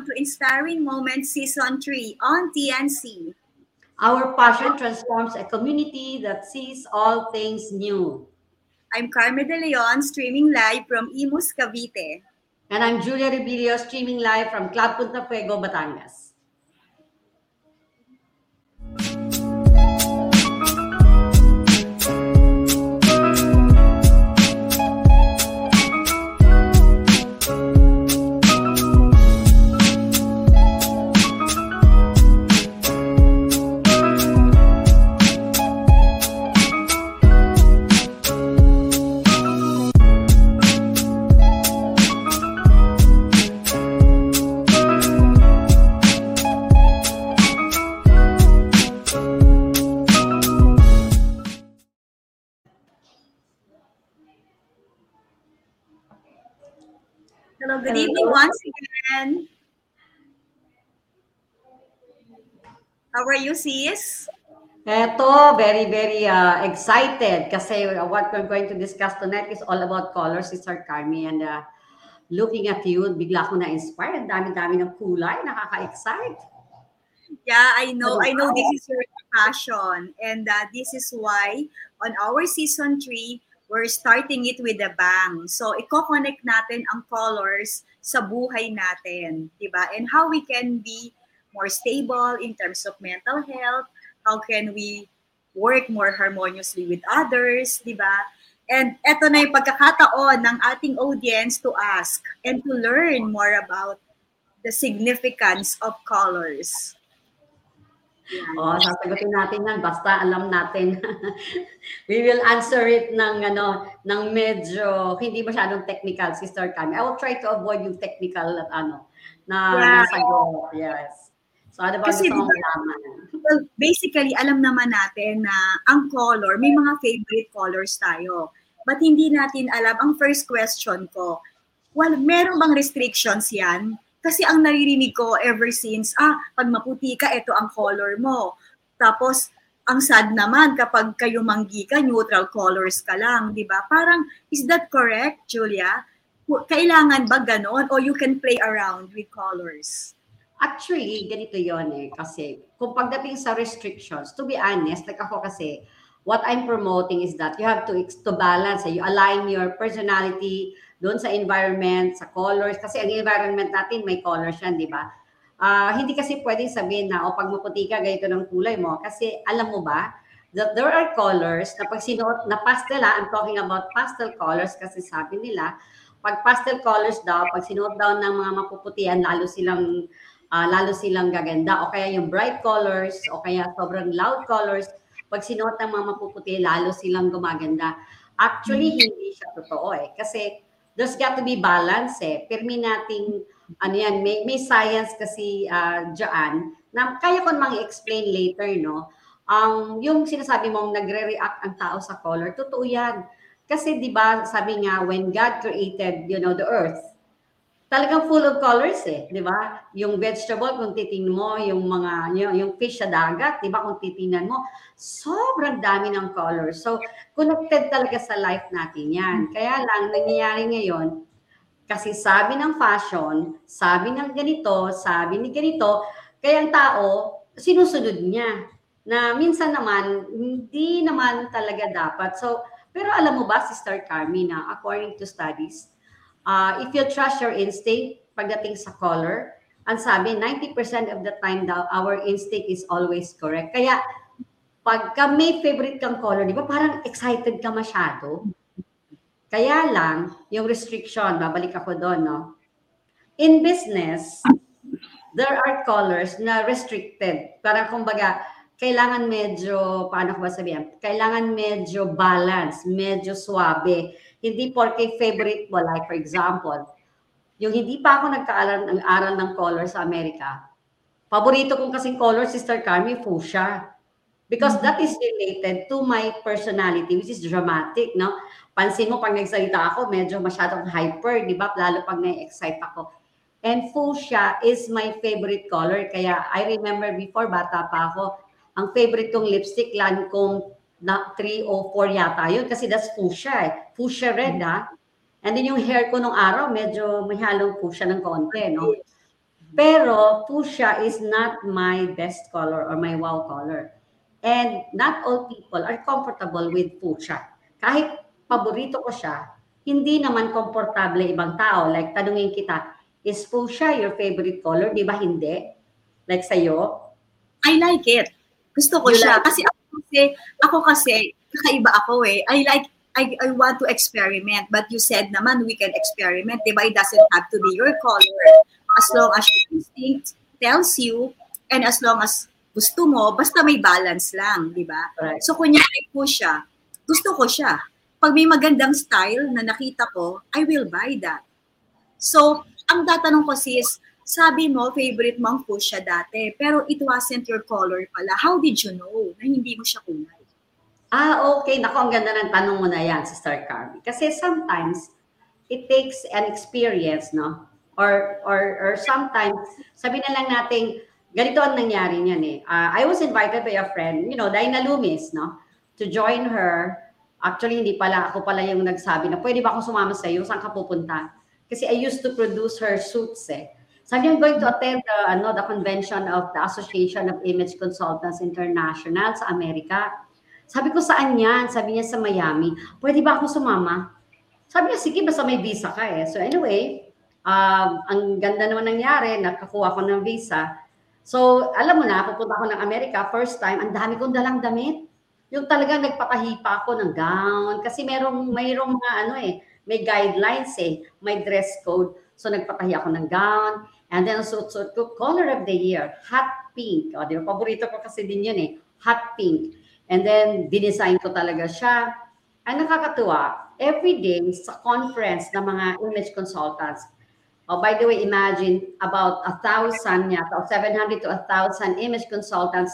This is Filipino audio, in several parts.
Welcome to Inspiring Moments Season 3 on TNC. Our passion transforms a community that sees all things new. I'm Carmen De Leon, streaming live from Imus, Cavite. And I'm Julia Ribilio, streaming live from Club Punta Fuego, Batangas. Evening once again. How are you, sis? Eto, very, very uh, excited kasi what we're going to discuss tonight is all about colors, Sister Carmi. And uh, looking at you, bigla ako na-inspire. Ang dami-dami ng kulay, nakaka-excite. Yeah, I know. I know this is your passion. And uh, this is why on our season 3, we're starting it with a bang. So, i-connect natin ang colors sa buhay natin, di ba? And how we can be more stable in terms of mental health, how can we work more harmoniously with others, di ba? And eto na yung pagkakataon ng ating audience to ask and to learn more about the significance of colors. Oh, sasagutin natin yan basta alam natin. We will answer it ng ano, ng medyo hindi masyadong technical, Sister Carmi. I will try to avoid yung technical at ano na Yeah. na sagot. Yes. So ano ba Kasi gusto mong diba- malaman? Well, basically, alam naman natin na ang color, may mga favorite colors tayo. But hindi natin alam, ang first question ko, well, meron bang restrictions yan? Kasi ang naririnig ko ever since, ah, pag maputi ka, ito ang color mo. Tapos, ang sad naman kapag kayo manggi ka, neutral colors ka lang, di ba? Parang, is that correct, Julia? Kailangan ba ganon? Or you can play around with colors? Actually, ganito yon eh. Kasi kung pagdating sa restrictions, to be honest, like ako kasi, what I'm promoting is that you have to, to balance, eh. you align your personality doon sa environment, sa colors. Kasi ang environment natin, may colors yan, di ba? Ah, hindi kasi pwedeng sabihin na, o pag maputi ka, ganito ng kulay mo. Kasi alam mo ba, that there are colors na pag sinuot na pastel, ah, I'm talking about pastel colors kasi sabi nila, pag pastel colors daw, pag sinuot daw ng mga mapuputian, lalo silang ah, lalo silang gaganda. O kaya yung bright colors, o kaya sobrang loud colors, pag sinuot ng mga mapuputi, lalo silang gumaganda. Actually, hindi siya totoo eh. Kasi there's got to be balance eh. Pirmi nating, ano yan, may, may science kasi uh, dyan, na kaya ko namang i-explain later, no? Ang yung sinasabi mong nagre-react ang tao sa color, totoo yan. Kasi 'di ba, sabi nga when God created, you know, the earth, talagang full of colors eh, 'di ba? Yung vegetable kung titingnan mo, yung mga yung, yung fish sa dagat, 'di ba? Kung titingnan mo, sobrang dami ng colors. So, connected talaga sa life natin 'yan. Kaya lang nangyayari ngayon kasi sabi ng fashion, sabi ng ganito, sabi ni ganito, kaya ang tao sinusunod niya na minsan naman hindi naman talaga dapat. So, pero alam mo ba, Sister Carmi, na according to studies, uh, if you trust your instinct pagdating sa color, ang sabi, 90% of the time daw, our instinct is always correct. Kaya, pagka may favorite kang color, di ba parang excited ka masyado? Kaya lang, yung restriction, babalik ako doon, no? In business, there are colors na restricted. Parang kumbaga, kailangan medyo, paano ko ba sabihin? Kailangan medyo balance, medyo suabe. Hindi porke favorite mo, like for example, yung hindi pa ako nagkaaral ng aral ng color sa Amerika, paborito kong kasing color, Sister Carmi, fuchsia. Because that is related to my personality, which is dramatic, no? Pansin mo, pag nagsalita ako, medyo masyadong hyper, di ba? Lalo pag na-excite ako. And fuchsia is my favorite color. Kaya I remember before, bata pa ako, ang favorite kong lipstick, Lancome na 3 o 4 yata yun. Kasi that's fuchsia eh. Fuchsia red, ha? And then yung hair ko nung araw, medyo may halong fuchsia ng konti, no? Pero fuchsia is not my best color or my wow color. And not all people are comfortable with fuchsia. Kahit paborito ko siya, hindi naman komportable ibang tao. Like, tanungin kita, is fuchsia your favorite color? Di ba hindi? Like sa'yo? I like it. Gusto ko You siya. like Kasi ako kasi, ako kasi, kakaiba ako eh. I like, I, I want to experiment. But you said naman, we can experiment. Diba? It doesn't have to be your color. As long as your instinct tells you, and as long as gusto mo, basta may balance lang, di ba? Correct. So, kunyari po siya, gusto ko siya. Pag may magandang style na nakita ko, I will buy that. So, ang tatanong ko sis, sabi mo, favorite mo ang fuchsia dati, pero it wasn't your color pala. How did you know na hindi mo siya kulay? Ah, okay. Nako, ang ganda ng tanong mo na yan, Sister Carmi. Kasi sometimes, it takes an experience, no? Or, or, or sometimes, sabi na lang natin, ganito ang nangyari niyan eh. Ah, I was invited by a friend, you know, Dinah Loomis, no? To join her. Actually, hindi pala, ako pala yung nagsabi na, pwede ba ako sumama sa iyo? Saan ka pupunta? Kasi I used to produce her suits eh. Niya, I'm going to attend the, ano, the convention of the Association of Image Consultants International sa Amerika. Sabi ko, saan yan? Sabi niya, sa Miami. Pwede ba ako sumama? Sabi niya, sige, basta may visa ka eh. So anyway, um, ang ganda naman nangyari, nakakuha ko ng visa. So, alam mo na, pupunta ako ng Amerika, first time, ang dami kong dalang damit. Yung talaga nagpapahipa ako ng gown. Kasi merong, mayroong mga ano eh, may guidelines eh, may dress code. So, nagpatahi ako ng gown. And then, suot-suot ko, color of the year, hot pink. O, di ba, paborito ko kasi din yun eh, hot pink. And then, dinesign ko talaga siya. Ang nakakatuwa, every day sa conference ng mga image consultants, oh, by the way, imagine about a thousand yata, or 700 to a thousand image consultants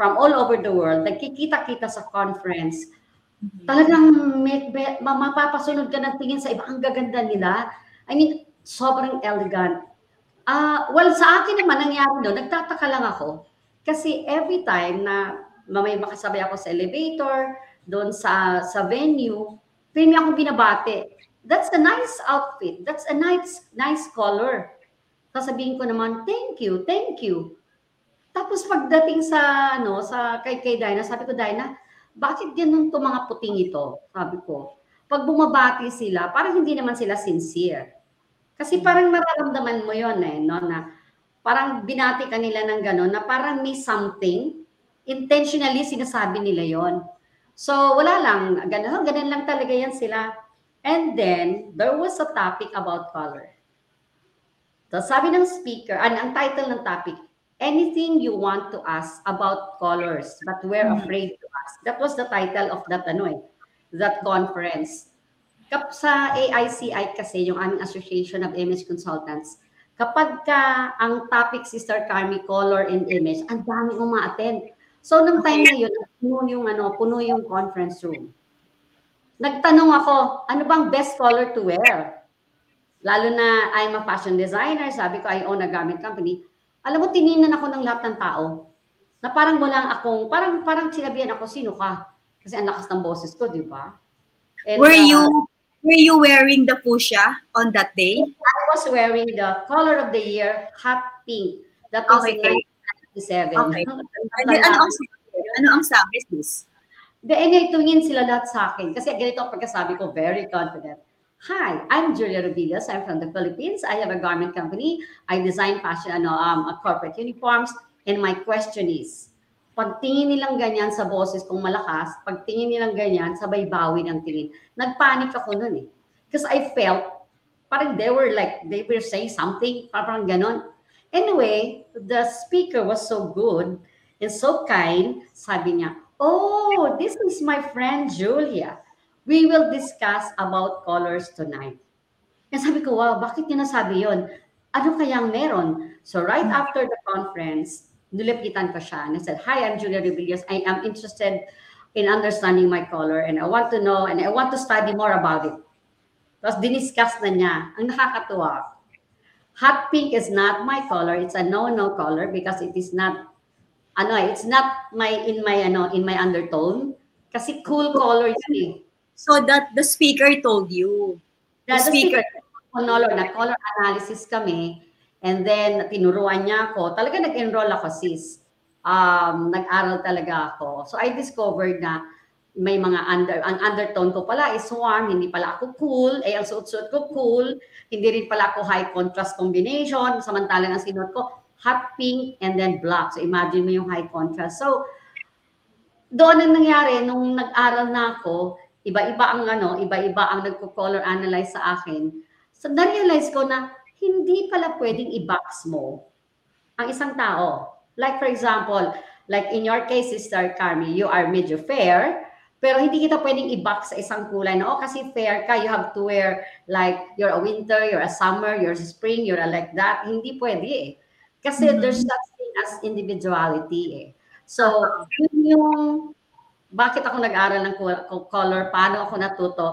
from all over the world, nagkikita-kita sa conference. Talagang may, may, mapapasunod ka ng tingin sa iba. Ang gaganda nila. I mean, sobrang elegant. Ah, well, sa akin naman, nangyari doon, nagtataka lang ako. Kasi every time na may makasabay ako sa elevator, doon sa sa venue, may akong binabate. That's a nice outfit. That's a nice nice color. Sasabihin ko naman, thank you, thank you. Tapos pagdating sa ano sa kay kay Dinah, sabi ko Dinah, bakit ganun to mga puting ito? Sabi ko. Pag bumabati sila, parang hindi naman sila sincere. Kasi parang mararamdaman mo yon eh, no, na parang binati ka nila ng gano'n, na parang may something, intentionally sinasabi nila yon. So, wala lang, ganun, ganun lang talaga yan sila. And then, there was a topic about color. So, sabi ng speaker, an, ang title ng topic, anything you want to ask about colors, but we're afraid to ask. That was the title of that, ano eh, that conference. Kap sa AICI kasi, yung aming Association of Image Consultants, kapag ka ang topic Sister Carmi, color and image, ang daming uma-attend. So, nung time na yun, puno yung, ano, puno yung conference room. Nagtanong ako, ano bang best color to wear? Lalo na I'm a fashion designer, sabi ko, I own a garment company. Alam mo, tiningnan ako ng lahat ng tao na parang wala akong, parang, parang sinabihan ako, sino ka? Kasi ang lakas ng boses ko, di ba? And, Were uh, you were you wearing the fuchsia on that day? I was wearing the color of the year, hot pink. That was Okay. in 1997. Okay. Then, ano ang sabi? Ano ang sabi, sis? The anyway, tumingin sila lahat sa akin. Kasi ganito ang pagkasabi ko, very confident. Hi, I'm Julia Rubillos. I'm from the Philippines. I have a garment company. I design fashion, ano, um, uh, corporate uniforms. And my question is, pagtingin nilang ganyan sa boses kong malakas, pagtingin nilang ganyan, sabay bawi ng tingin. Nagpanik ako nun eh. Because I felt, parang they were like, they were saying something, parang ganon. Anyway, the speaker was so good and so kind. Sabi niya, oh, this is my friend Julia. We will discuss about colors tonight. And sabi ko, wow, bakit niya nasabi yon? Ano kayang meron? So right after the conference, nilapitan ko siya and I said, Hi, I'm Julia Rebellious. I am interested in understanding my color and I want to know and I want to study more about it. Tapos diniscuss na niya. Ang nakakatuwa, hot pink is not my color. It's a no-no color because it is not, ano, it's not my, in my, ano, in my undertone. Kasi cool color yun eh. So that the speaker told you. The, The the speaker, speaker. color, na color analysis kami. And then, tinuruan niya ako. Talaga nag-enroll ako, sis. Um, nag-aral talaga ako. So, I discovered na may mga under, ang undertone ko pala is warm, hindi pala ako cool, eh ang suot-suot ko cool, hindi rin pala ako high contrast combination, samantalang ang sinuot ko hot pink and then black. So imagine mo yung high contrast. So doon ang nangyari nung nag-aral na ako, iba-iba ang ano, iba-iba ang nagko-color analyze sa akin. So na-realize ko na hindi pala pwedeng i-box mo ang isang tao. Like for example, like in your case, Sister Carmi, you are medyo fair, pero hindi kita pwedeng i-box sa isang kulay na, oh, kasi fair ka, you have to wear like, you're a winter, you're a summer, you're a spring, you're a like that. Hindi pwede eh. Kasi Mhm. there's such thing as individuality eh. So, yun yung, bakit ako nag-aral ng col- co- color, paano ako natuto,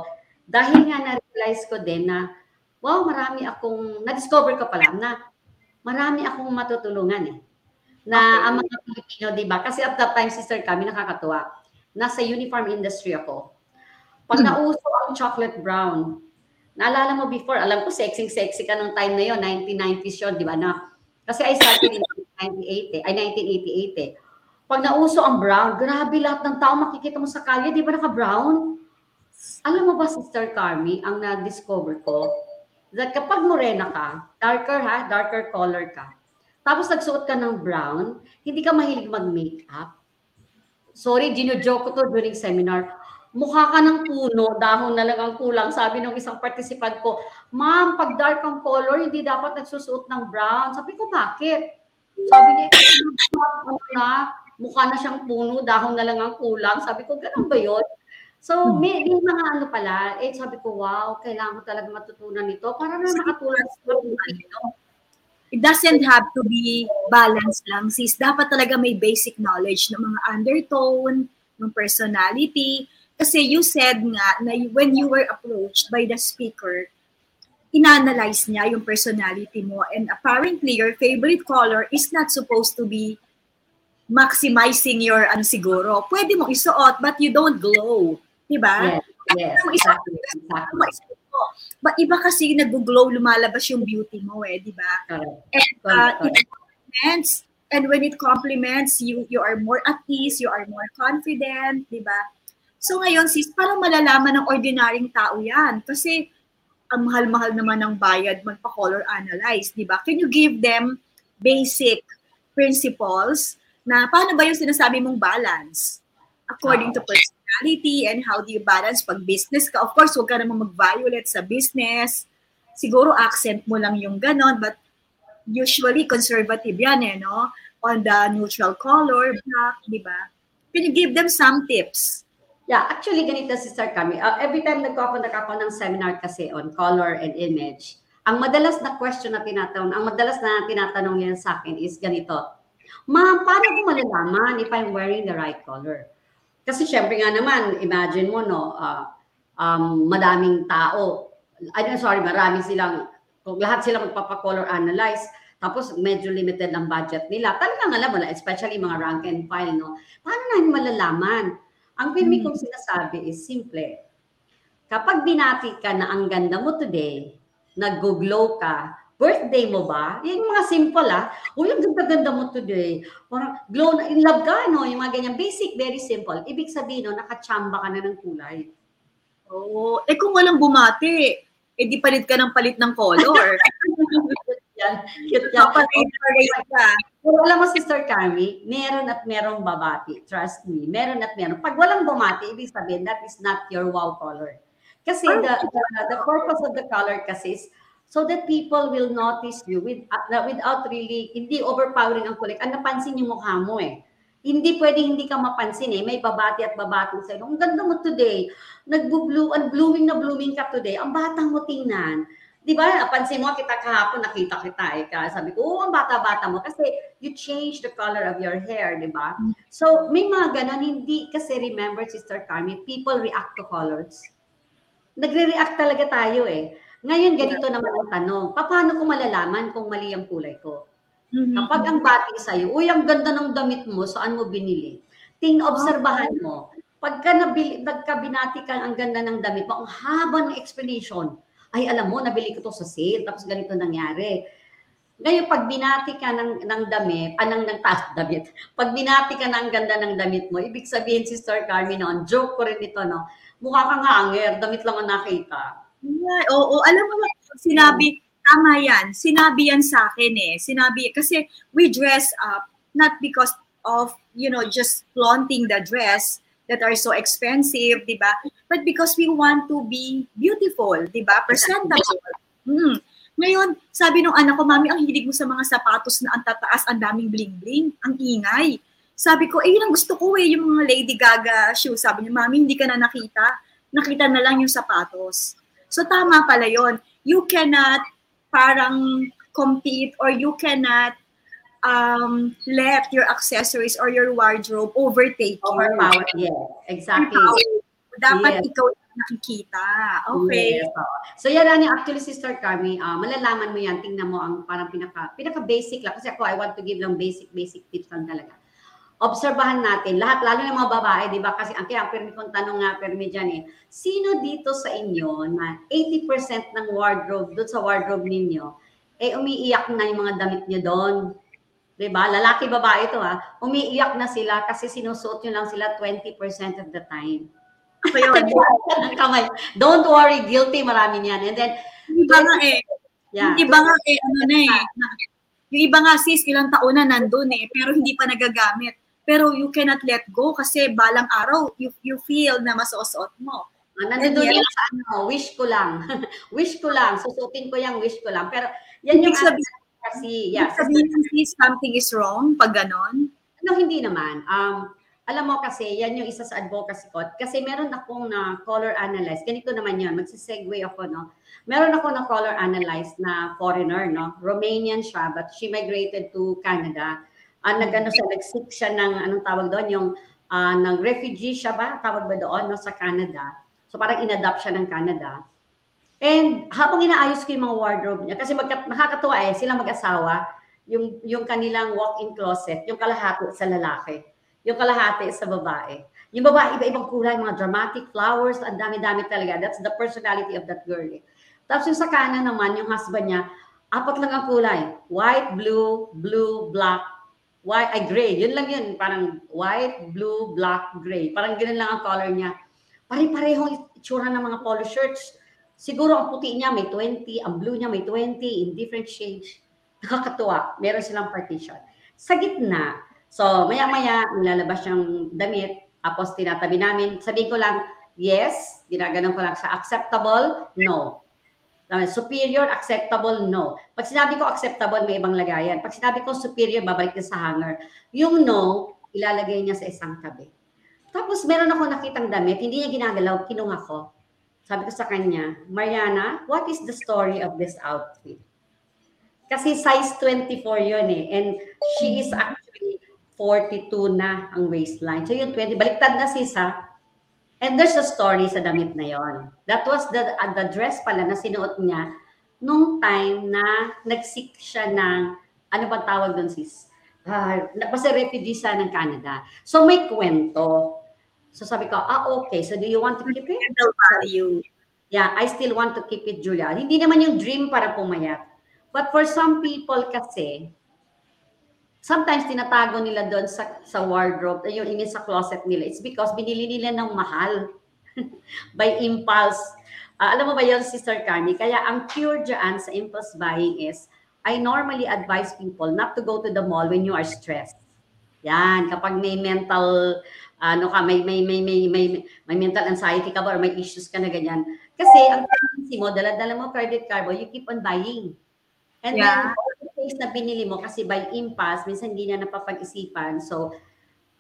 dahil nga na-realize ko din na, wow, marami akong, na-discover ko pala na marami akong matutulungan eh. Na Okay. ang mga Pilipino, di ba? Kasi at that time, sister kami, nakakatuwa. Nasa uniform industry ako. Pag Hmm. nauso ang chocolate brown, naalala mo before, alam ko sexy-sexy ka nung time na yon 1990s yun, di ba na? Kasi I started in 1988, eh, ay 1988 eh. Pag nauso ang brown, grabe lahat ng tao makikita mo sa kalye, di ba naka-brown? Alam mo ba, Sister Carmi, ang na-discover ko, that kapag morena ka, darker ha, darker color ka, tapos nagsuot ka ng brown, hindi ka mahilig mag-makeup. Sorry, gino-joke ko to during seminar. Mukha ka ng puno, dahon na lang ang kulang. Sabi ng isang participant ko, Ma'am, pag dark ang color, hindi dapat nagsusuot ng brown. Sabi ko, bakit? Sabi niya, ano na, mukha na siyang puno, dahon na lang ang kulang. Sabi ko, ganun ba yun? So, may, may mga ano pala, eh sabi ko, wow, kailangan ko talaga matutunan ito para na makatulong sa mga Pilipino. It doesn't have to be balanced lang, sis. Dapat talaga may basic knowledge ng mga undertone, ng personality. Kasi you said nga na when you were approached by the speaker, inanalyze niya yung personality mo. And apparently, your favorite color is not supposed to be maximizing your ano siguro. Pwede mo isuot, but you don't glow. Diba? Yes, yes, exactly, exactly. Ito. But iba kasi nag-glow, lumalabas yung beauty mo eh, di ba? And uh, it complements, and when it complements, you you are more at ease, you are more confident, di ba? So ngayon, sis, parang malalaman ng ordinaryong tao yan. Kasi ang mahal-mahal naman ng bayad magpa-color analyze, di ba? Can you give them basic principles na paano ba yung sinasabi mong balance? According to personality and how do you balance pag business ka? Of course, huwag ka naman mag-violate sa business. Siguro accent mo lang yung ganon, but usually conservative yan eh, no? On the neutral color, black, di ba? Can you give them some tips? Yeah, actually ganito si Sir Cami. Uh, every time nagko-conduct ako ng seminar kasi on color and image, ang madalas na question na tinatanong, ang madalas na tinatanong niya sa akin is ganito, Ma'am, paano ko malalaman if I'm wearing the right color? Kasi syempre nga naman, imagine mo, no, uh, um, madaming tao, I don't sorry, marami silang, kung lahat sila magpapacolor analyze, tapos medyo limited ang budget nila. Talagang alam mo na, especially mga rank and file, no? Paano natin malalaman? Ang pirmi kong sinasabi is simple. Kapag binati ka na ang ganda mo today, nag-glow ka, birthday mo ba? Yung mga simple ah. Uy, ang ganda-ganda mo today. Parang glow na, in love ka, no? Yung mga ganyan. Basic, very simple. Ibig sabihin, no, nakachamba ka na ng kulay. Oo. Eh kung walang bumati, eh di palit ka ng palit ng color. Yan, cute yan. Ka. Pero alam mo, Sister Carmi, meron at merong babati. Trust me, meron at meron. Pag walang bumati, ibig sabihin, that is not your wow color. Kasi the, the, the purpose of the color kasi is so that people will notice you with, uh, without really, hindi overpowering ang kulay. Ang napansin yung mukha mo eh. Hindi pwede hindi ka mapansin eh. May babati at babati sa'yo. Ang ganda mo today. Nag-bloom, and blooming na blooming ka today. Ang bata mo tingnan. Di ba? Pansin mo, kita kahapon, nakita kita eh. Kaya sabi ko, oh, ang bata-bata mo. Kasi you change the color of your hair, di ba? So, may mga ganon. Hindi kasi remember, Sister Carmi, people react to colors. Nagre-react talaga tayo eh. Ngayon, ganito naman ang tanong. Paano ko malalaman kung mali ang kulay ko? Mhm. Kapag ang bati sa'yo, uy, ang ganda ng damit mo, saan mo binili? Ting obserbahan mo. Pagka nabili, nagkabinati ka, ang ganda ng damit mo, ang haba ng explanation. Ay, alam mo, nabili ko to sa sale, tapos ganito nangyari. Ngayon, pag binati ka ng, ng damit, anang ng taas damit, pag binati ka ng ganda ng damit mo, ibig sabihin, Sister Carmen, no, joke ko rin ito, no, mukha kang hanger, damit lang ang nakita. Yeah, oo, alam mo, sinabi, tama yan. Sinabi yan sa akin eh. Sinabi, kasi we dress up not because of, you know, just flaunting the dress that are so expensive, di ba? But because we want to be beautiful, di ba? Presentable. Hmm. Ngayon, sabi nung anak ko, Mami, ang hilig mo sa mga sapatos na ang tataas, ang daming bling-bling, ang ingay. Sabi ko, eh, yun ang gusto ko eh, yung mga Lady Gaga shoes. Sabi niya, Mami, hindi ka na nakita. Nakita na lang yung sapatos. So, tama pala yon. You cannot parang compete or you cannot um, let your accessories or your wardrobe overtake you. Overpower, yes, exactly. Dapat Yes. ikaw nakikita. Okay. Yes. So yan ang actually Sister Carmi, ah, malalaman mo yan, tingnan mo ang parang pinaka pinaka basic lang kasi ako I want to give lang basic basic tips lang talaga. Obserbahan natin, lahat lalo ng mga babae, 'di ba? Kasi ang kaya ang permi kong tanong nga permi diyan eh, sino dito sa inyo na 80% ng wardrobe doon sa wardrobe ninyo eh umiiyak na yung mga damit niyo doon. 'Di ba? Lalaki babae ito ha. Umiiyak na sila kasi sinusuot nyo lang sila 20% of the time. Ako yun. Kamay. Don't worry, guilty marami niyan. And then, iba nga eh. yeah. Yung iba nga eh, ano na eh. Yung iba nga sis, ilang taon na nandun eh, pero hindi pa nagagamit. Pero you cannot let go kasi balang araw, you, you feel na masuot mo. Ah, And yan sa ano, wish ko lang. wish ko lang. Susutin ko yung wish ko lang. Pero yan yung sabihin- kasi, yeah. Sabihin sis, something is wrong pag ganon. Ano, hindi naman. Um, alam mo kasi, yan yung isa sa advocacy ko. Kasi meron akong na color analyze. Ganito naman yan. Magsisegue ako, no? Meron ako na color analyze na foreigner, no? Romanian siya, but she migrated to Canada. Uh, nag-ano siya, nag-seek siya ng, anong tawag doon, yung uh, ng refugee siya ba? Tawag ba doon, no? Sa Canada. So parang in-adapt siya ng Canada. And habang inaayos ko yung mga wardrobe niya, kasi magka, nakakatuwa eh, sila mag-asawa, yung, yung kanilang walk-in closet, yung kalahati sa lalaki, yung kalahati sa babae. Yung babae, iba-ibang kulay, mga dramatic flowers, ang dami-dami talaga. That's the personality of that girl. Eh. Tapos yung sa kanan naman, yung husband niya, apat lang ang kulay. White, blue, blue, black, white, ay gray. Yun lang yun. Parang white, blue, black, gray. Parang ganun lang ang color niya. Pare-parehong itsura ng mga polo shirts. Siguro ang puti niya may 20, ang blue niya may 20 in different shades. Nakakatuwa. Meron silang partition. Sa gitna, so maya-maya nilalabas yung damit, tapos tinatabi namin. Sabihin ko lang, yes, ginaganon ko lang sa acceptable, no. Sabi, Superior, acceptable, no. Pag sinabi ko acceptable, may ibang lagayan. Pag sinabi ko superior, babalik na sa hanger. Yung no, ilalagay niya sa isang tabi. Tapos meron ako nakitang damit, hindi niya ginagalaw, kinuha ko. Sabi ko sa kanya, Mariana, what is the story of this outfit? Kasi size 24 yun eh. And she is actually 42 na ang waistline. So yung 20, baliktad na sis ha. And there's a story sa damit na yon. That was the, uh, the dress pala na sinuot niya nung time na nagsik siya ng, ano ba tawag doon sis? Uh, kasi refugee siya ng Canada. So may kwento. So sabi ko, ah okay, so do you want to keep it? Mental value. Yeah, I still want to keep it, Julia. Hindi naman yung dream para pumayat. But for some people kasi, sometimes tinatago nila doon sa, sa wardrobe, yung ingin sa closet nila. It's because binili nila ng mahal by impulse. Ah, alam mo ba yon Sister Carmi? Kaya ang cure dyan sa impulse buying is, I normally advise people not to go to the mall when you are stressed. Yan, kapag may mental ano ka, may may may may may, may mental anxiety ka ba or may issues ka na ganyan. Kasi ang tendency mo, dala-dala mo credit card mo, you keep on buying. And Yeah. then, things na binili mo, kasi by impulse, minsan hindi na napapag-isipan. So,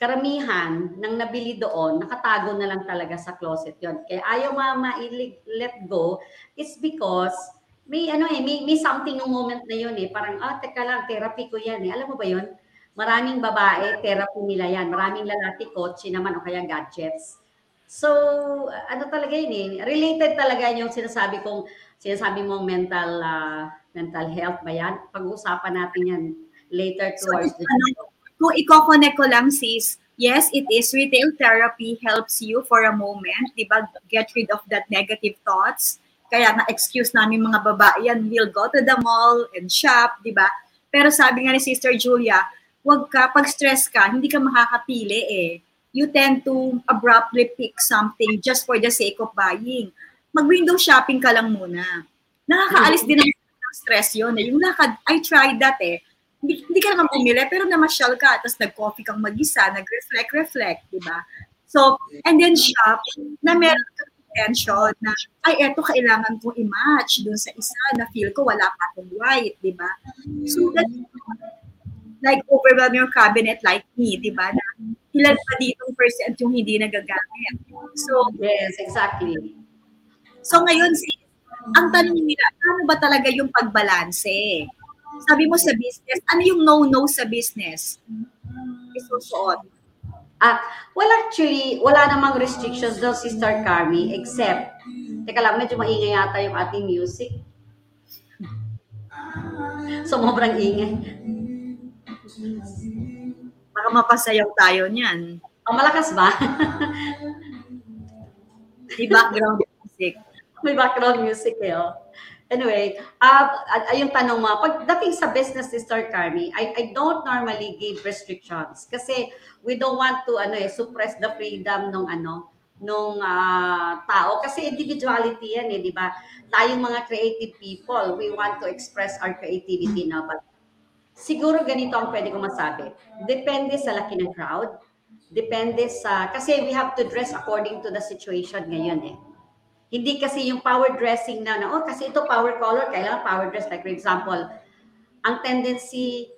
karamihan ng nabili doon, nakatago na lang talaga sa closet yon. Kaya ayaw ma ma-let go, it's because may ano eh, may, may something ng moment na yun eh. Parang, ah, teka lang, therapy ko yan eh. Alam mo ba yun? Maraming babae, therapy nila yan. Maraming lalaki, kotse naman o kaya gadgets. So, ano talaga yun eh. Related talaga yung sinasabi kong, sinasabi mong mental ah, mental health ba yan? Pag-uusapan natin yan later So, towards the ano, kung i-connect ko lang sis, yes, it is retail therapy helps you for a moment, di ba? Get rid of that negative thoughts. Kaya na-excuse namin mga babae yan, we'll go to the mall and shop, di ba? Pero sabi nga ni Sister Julia, wag ka, pag stress ka, hindi ka makakapili eh. You tend to abruptly pick something just for the sake of buying. Mag-window shopping ka lang muna. Nakakaalis din ng stress yun. Eh. Yung lakad, I tried that eh hindi, hindi ka naman pumili, pero namasyal ka, tapos nag-coffee kang mag-isa, nag-reflect-reflect, di ba? So, and then shop, na meron kang intention na, ay, eto kailangan kong i-match dun sa isa na feel ko wala pa akong white, di ba? So, that, like, overwhelm your cabinet like me, di ba? Na, ilan pa ditong percent yung hindi nagagamit. So, Yes, exactly. So ngayon, sis, ang tanong nila, paano ba talaga yung pagbalanse? Sabi mo sa business, ano yung no-no sa business? Isusuot. Ah, well actually, wala namang restrictions daw si Star Carmi except, teka lang, medyo maingay yata yung ating music. Sobrang ingay. Baka mapasayaw tayo niyan. Ang malakas ba? Di background music. May background music eh. Oh. Anyway, uh, yung tanong mo, pagdating sa business ni Star Carmi, I, I don't normally give restrictions kasi we don't want to ano eh, suppress the freedom ng ano nung ah, tao kasi individuality yan eh, di ba? Tayong mga creative people, we want to express our creativity na but siguro ganito ang pwede ko masabi. Depende sa laki ng crowd, depende sa kasi we have to dress according to the situation ngayon eh. Hindi kasi yung power dressing na, na oh kasi ito power color, kailangan power dress like for example, ang tendency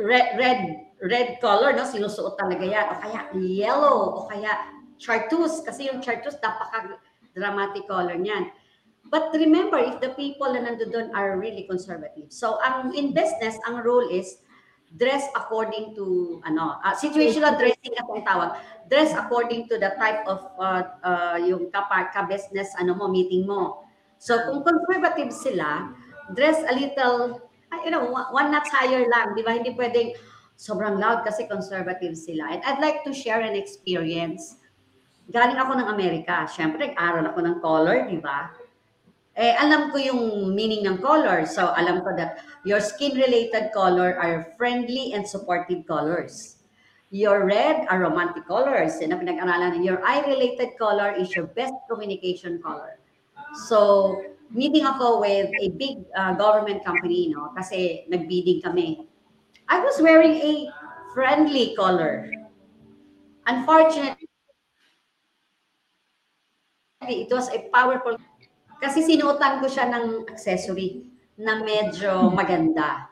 red red red color no sinusuot talaga yan o kaya yellow o kaya chartreuse kasi yung chartreuse napaka dramatic color niyan. But remember if the people na nandoon are really conservative. So ang in business ang rule is dress according to ano uh, situational dressing at ang tawag. Dress according to the type of uh, uh, yung kapar ka business ano mo meeting mo. So kung conservative sila dress a little ah, you know one, one notch higher lang di ba? Hindi pwedeng sobrang loud kasi conservative sila. And I'd like to share an experience. Galing ako ng Amerika. Syempre nag-aral ako ng color di ba eh, alam ko yung meaning ng color. So, alam ko that your skin-related color are friendly and supportive colors. Your red are romantic colors. Yan ang pinag-aralan. Your eye-related color is your best communication color. So, meeting ako with a big uh, government company, no? Kasi nag-bidding kami. I was wearing a friendly color. Unfortunately, it was a powerful kasi sinuotan ko siya ng accessory na medyo maganda.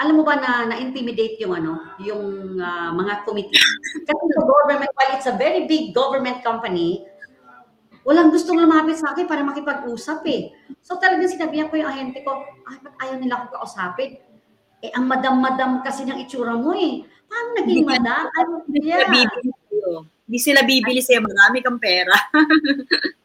Alam mo ba na na-intimidate yung ano, yung ah, mga committee? Kasi sa government, while it's a very big government company, walang gustong lumapit sa akin para makipag-usap eh. So talagang sinabihan ko yung ahente ko, ay, ba't ayaw nila akong kausapin? Eh, ang madam-madam kasi ng itsura mo eh. Paano naging Hindi madam? Hindi sila yeah. bibili sa'yo. Hindi sila bibili sa'yo. Marami kang pera.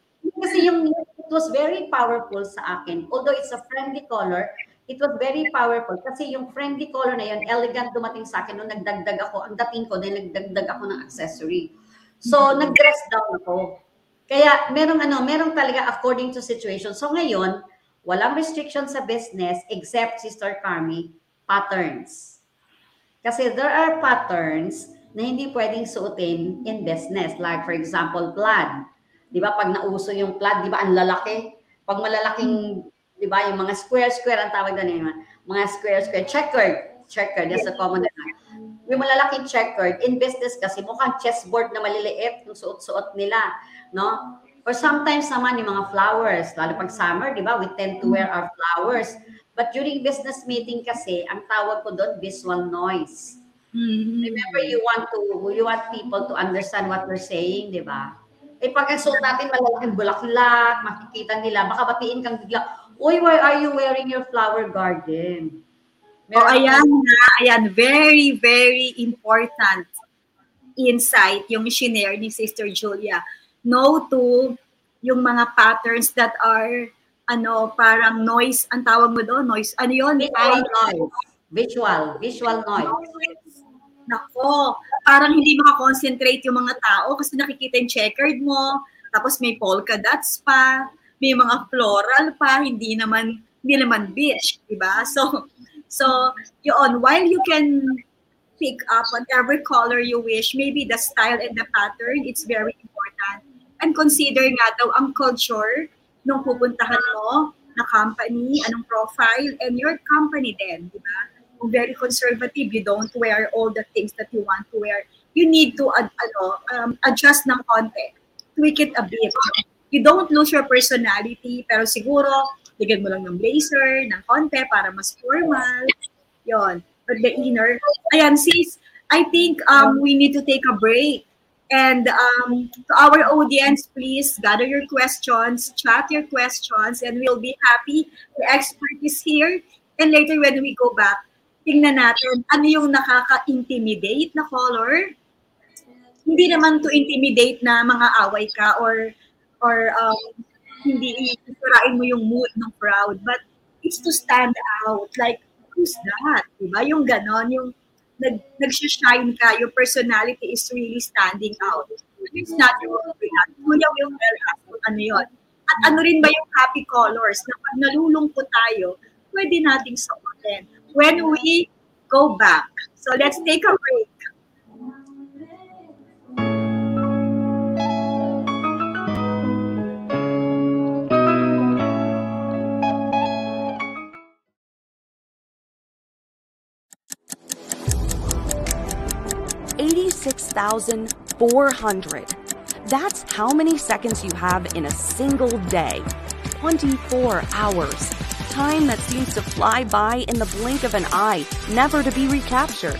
Kasi yung it was very powerful sa akin. Although it's a friendly color, it was very powerful. Kasi yung friendly color na yun, elegant dumating sa akin nung nagdagdag ako. Ang dating ko, dahil nagdagdag ako ng accessory. So, nag-dress down ako. Kaya, merong ano, merong talaga according to situation. So, ngayon, walang restriction sa business except, Sister Carmi, patterns. Kasi there are patterns na hindi pwedeng suotin in business. Like, for example, plaid. Di ba? Pag nauso yung plant, di ba, ang lalaki. Pag malalaking, di ba, yung mga square-square ang tawag doon yun. Mga square-square, checkered. Checkered, that's a common term. Yung malalaking checkered, in business kasi mukhang chessboard na maliliit yung suot-suot nila, no? Or sometimes naman yung mga flowers, lalo pag summer, di ba, we tend to wear our flowers. But during business meeting kasi, ang tawag ko doon, visual noise. Mhm. Remember, you want to, you want people to understand what we're saying, di ba? Eh, pag ang suot natin malalaking bulaklak, makikita nila, baka batiin kang bigla, Uy, why are you wearing your flower garden? Oh, ayan na, ayan, very, very important insight yung shinare ni Sister Julia. No to yung mga patterns that are ano, parang noise, ang tawag mo doon, noise, ano yun? Visual Ay, noise. Visual. Visual noise. Nako, parang hindi makakonsentrate yung mga tao kasi nakikita yung checkered mo, tapos may polka dots pa, may mga floral pa, hindi naman hindi naman beach, di ba? So, so yun, while you can pick up on every color you wish, maybe the style and the pattern, it's very important. And consider nga daw ang culture nung pupuntahan mo na company, anong profile, and your company din, di ba? Very conservative, you don't wear all the things that you want to wear. You need to ad, ano, um, adjust ng konti. Tweak it a bit. You don't lose your personality, pero siguro, bigyan mo lang ng blazer, ng konti, para mas formal. Yon. But the inner, ayan sis, I think um, we need to take a break. And um, to our audience, please gather your questions, chat your questions, and we'll be happy. The expert is here. And later when we go back, tingnan natin ano yung nakaka-intimidate na color. Hindi naman to intimidate na mga away ka or or um, hindi isirain mo yung mood ng crowd, but it's to stand out. Like, who's that? Diba? Yung ganon, yung nag, nag-shine ka, your personality is really standing out. It's not your Kuya will tell us ano yun. At ano rin ba yung happy colors na pag nalulungkot tayo, pwede nating suotin when we go back. So let's take a break. Eighty-six thousand four hundred. That's how many seconds you have in a single day. 24 hours. Time that seems to fly by in the blink of an eye, never to be recaptured.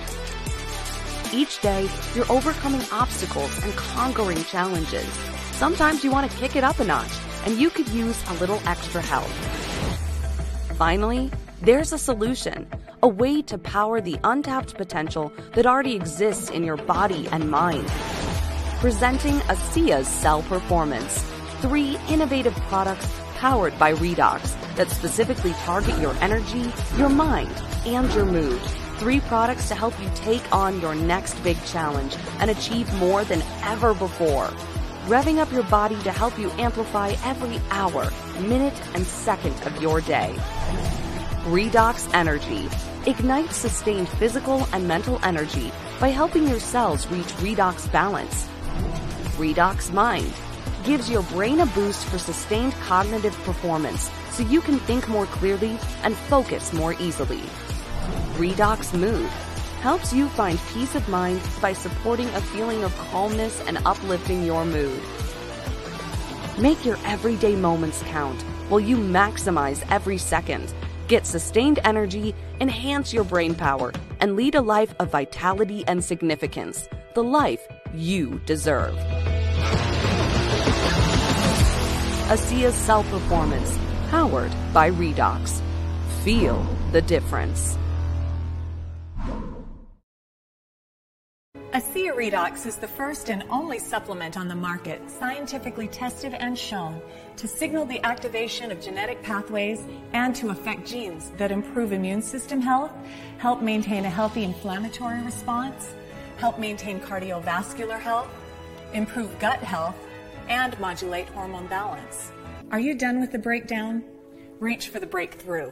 Each day, you're overcoming obstacles and conquering challenges. Sometimes you want to kick it up a notch, and you could use a little extra help. Finally, there's a solution a way to power the untapped potential that already exists in your body and mind. Presenting ASEA's Cell Performance, three innovative products powered by Redox that specifically target your energy, your mind, and your mood. Three products to help you take on your next big challenge and achieve more than ever before. Revving up your body to help you amplify every hour, minute, and second of your day. Redox Energy ignites sustained physical and mental energy by helping your cells reach redox balance. Redox Mind gives your brain a boost for sustained cognitive performance so you can think more clearly and focus more easily. Redox Mood helps you find peace of mind by supporting a feeling of calmness and uplifting your mood. Make your everyday moments count while you maximize every second. Get sustained energy, enhance your brain power, and lead a life of vitality and significance. The life you deserve. ASEA's Cell Performance, powered by Redox. Feel the difference. ASEA Redox is the first and only supplement on the market scientifically tested and shown to signal the activation of genetic pathways and to affect genes that improve immune system health, help maintain a healthy inflammatory response, help maintain cardiovascular health, improve gut health, and modulate hormone balance. Are you done with the breakdown? Reach for the breakthrough.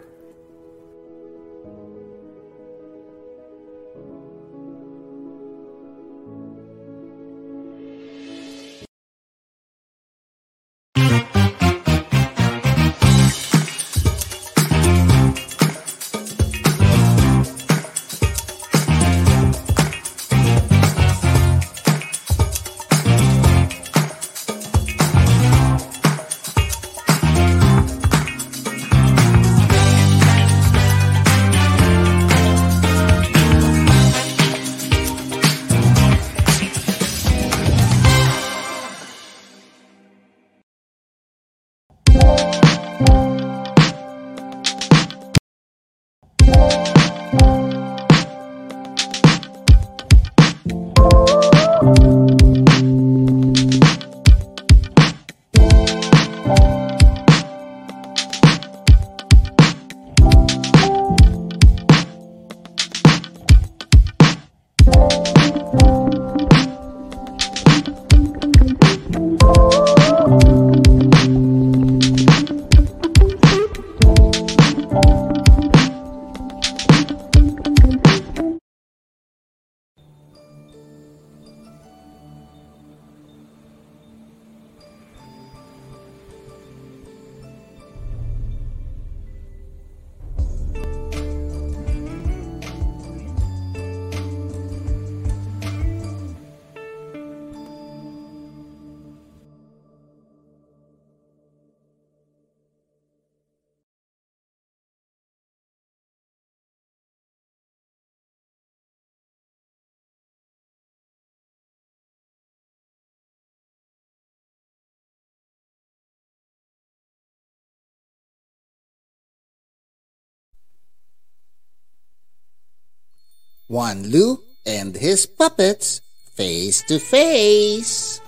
Juan Lu and his puppets face to face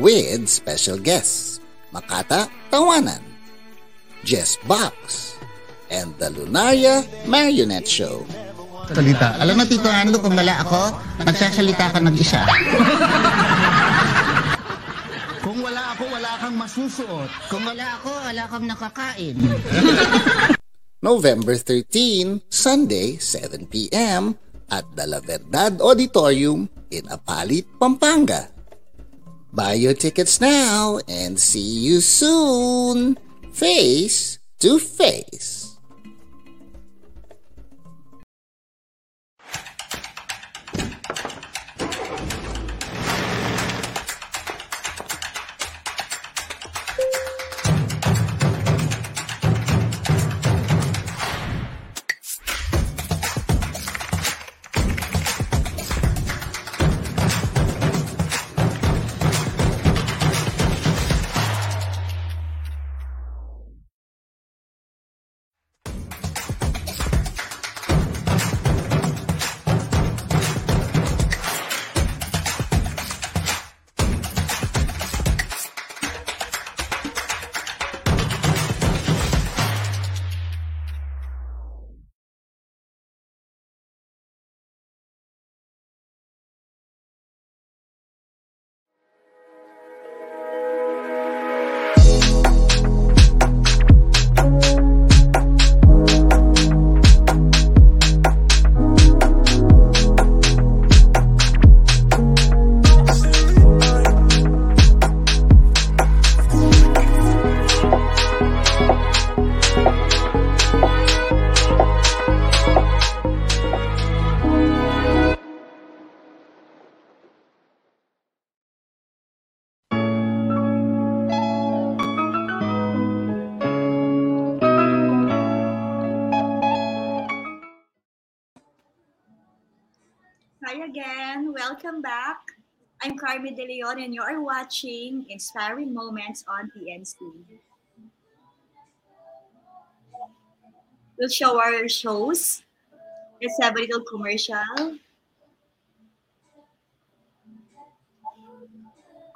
with special guests Makata Tawanan, Jess Box, and the Lunaria Marionette Show. Salita. Alam mo, Tito Anlo, kung wala ako, magsasalita ka mag-isa. kung wala ako, wala kang masusuot. Kung wala ako, wala kang nakakain. November 13, Sunday, 7 p.m. at the La Verdad Auditorium in Apalit, Pampanga. Buy your tickets now and see you soon, face to face. Welcome back. I'm Carmen De Leon and you are watching Inspiring Moments on PNC. We'll show our shows. Let's have a little commercial.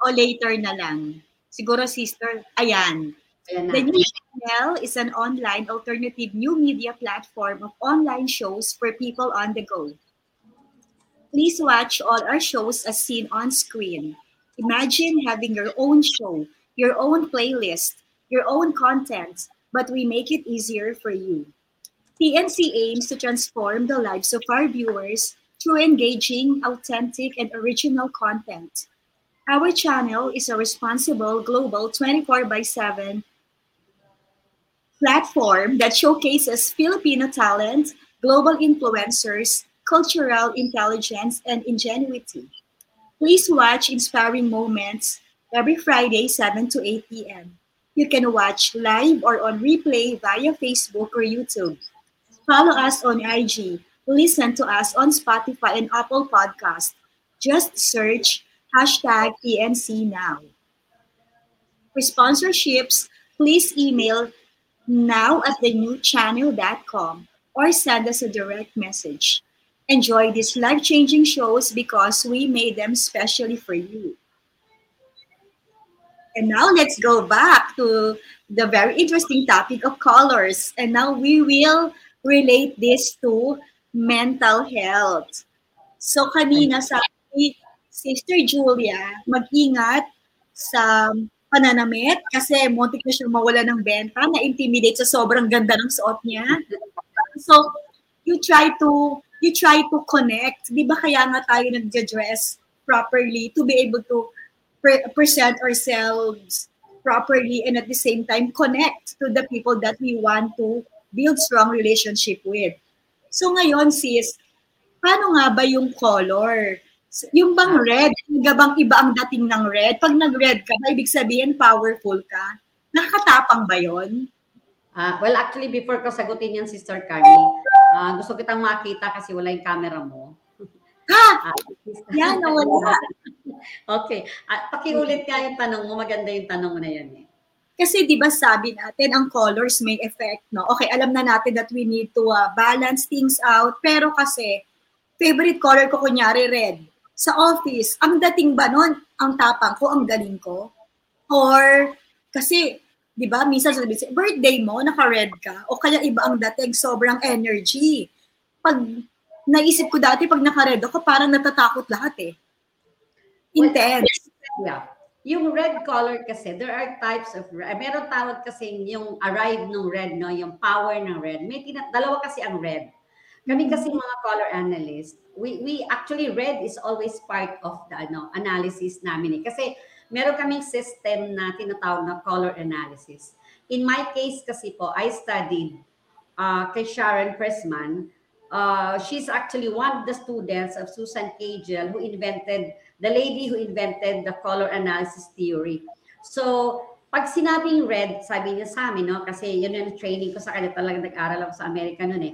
O later na lang. Siguro sister, ayan. Ayan. The News Channel is an online alternative new media platform of online shows for people on the go. Please watch all our shows as seen on screen. Imagine having your own show, your own playlist, your own content, but we make it easier for you. PNC aims to transform the lives of our viewers through engaging, authentic, and original content. Our channel is a responsible global 24 by 7 platform that showcases Filipino talent, global influencers, cultural intelligence, and ingenuity. Please watch Inspiring Moments every Friday, 7 to 8 p.m. You can watch live or on replay via Facebook or YouTube. Follow us on IG. Listen to us on Spotify and Apple Podcast. Just search hashtag PNC now. For sponsorships, please email now at thenewchannel.com or send us a direct message. Enjoy these life-changing shows because we made them specially for you. And now let's go back to the very interesting topic of colors. And now we will relate this to mental health. So kanina sabi Sister Julia, mag-ingat sa pananamit kasi muntik na siyang mawala ng benta, na-intimidate sa sobrang ganda ng suot niya. So, you try to you try to connect. Di ba kaya nga tayo nag-dress properly to be able to pre- present ourselves properly and at the same time connect to the people that we want to build strong relationship with. So ngayon sis, paano nga ba yung color? Yung bang red, bang iba ang dating ng red? Pag nag-red ka, ibig sabihin powerful ka? Nakakatapang ba yon? Uh, well, actually, before ko sagutin yan, Sister Carly, uh, gusto kitang makita kasi wala yung camera mo. Ha! Uh, yan, nawala. okay. At pakiulit nga yung tanong mo. Maganda yung tanong mo na yan eh. Kasi 'di ba sabi natin ang colors may effect, no? Okay, alam na natin that we need to uh, balance things out, pero kasi favorite color ko kunyari red. Sa office, ang dating ba nun, ang tapang ko, ang galing ko? Or kasi 'di ba, minsan sabi sa birthday mo, naka-red ka o kaya iba ang dating, sobrang energy. Pag naisip ko dati pag naka-red ako, parang natatakot lahat eh. Intense. Yeah yung red color kasi, there are types of red. Meron tawag kasi yung arrive ng red, no? yung power ng red. May tina- dalawa kasi ang red. Kami kasi mga color analyst, we, we actually red is always part of the ano, analysis namin. Eh. Kasi meron kaming system na tinatawag na color analysis. In my case kasi po, I studied uh, kay Sharon Pressman. Uh, she's actually one of the students of Susan Cagle who invented the lady who invented the color analysis theory. So, pag sinabing red, sabi niya sa amin, no? kasi yun yung training ko sa kanya, talaga nag-aral ako sa Amerika noon eh.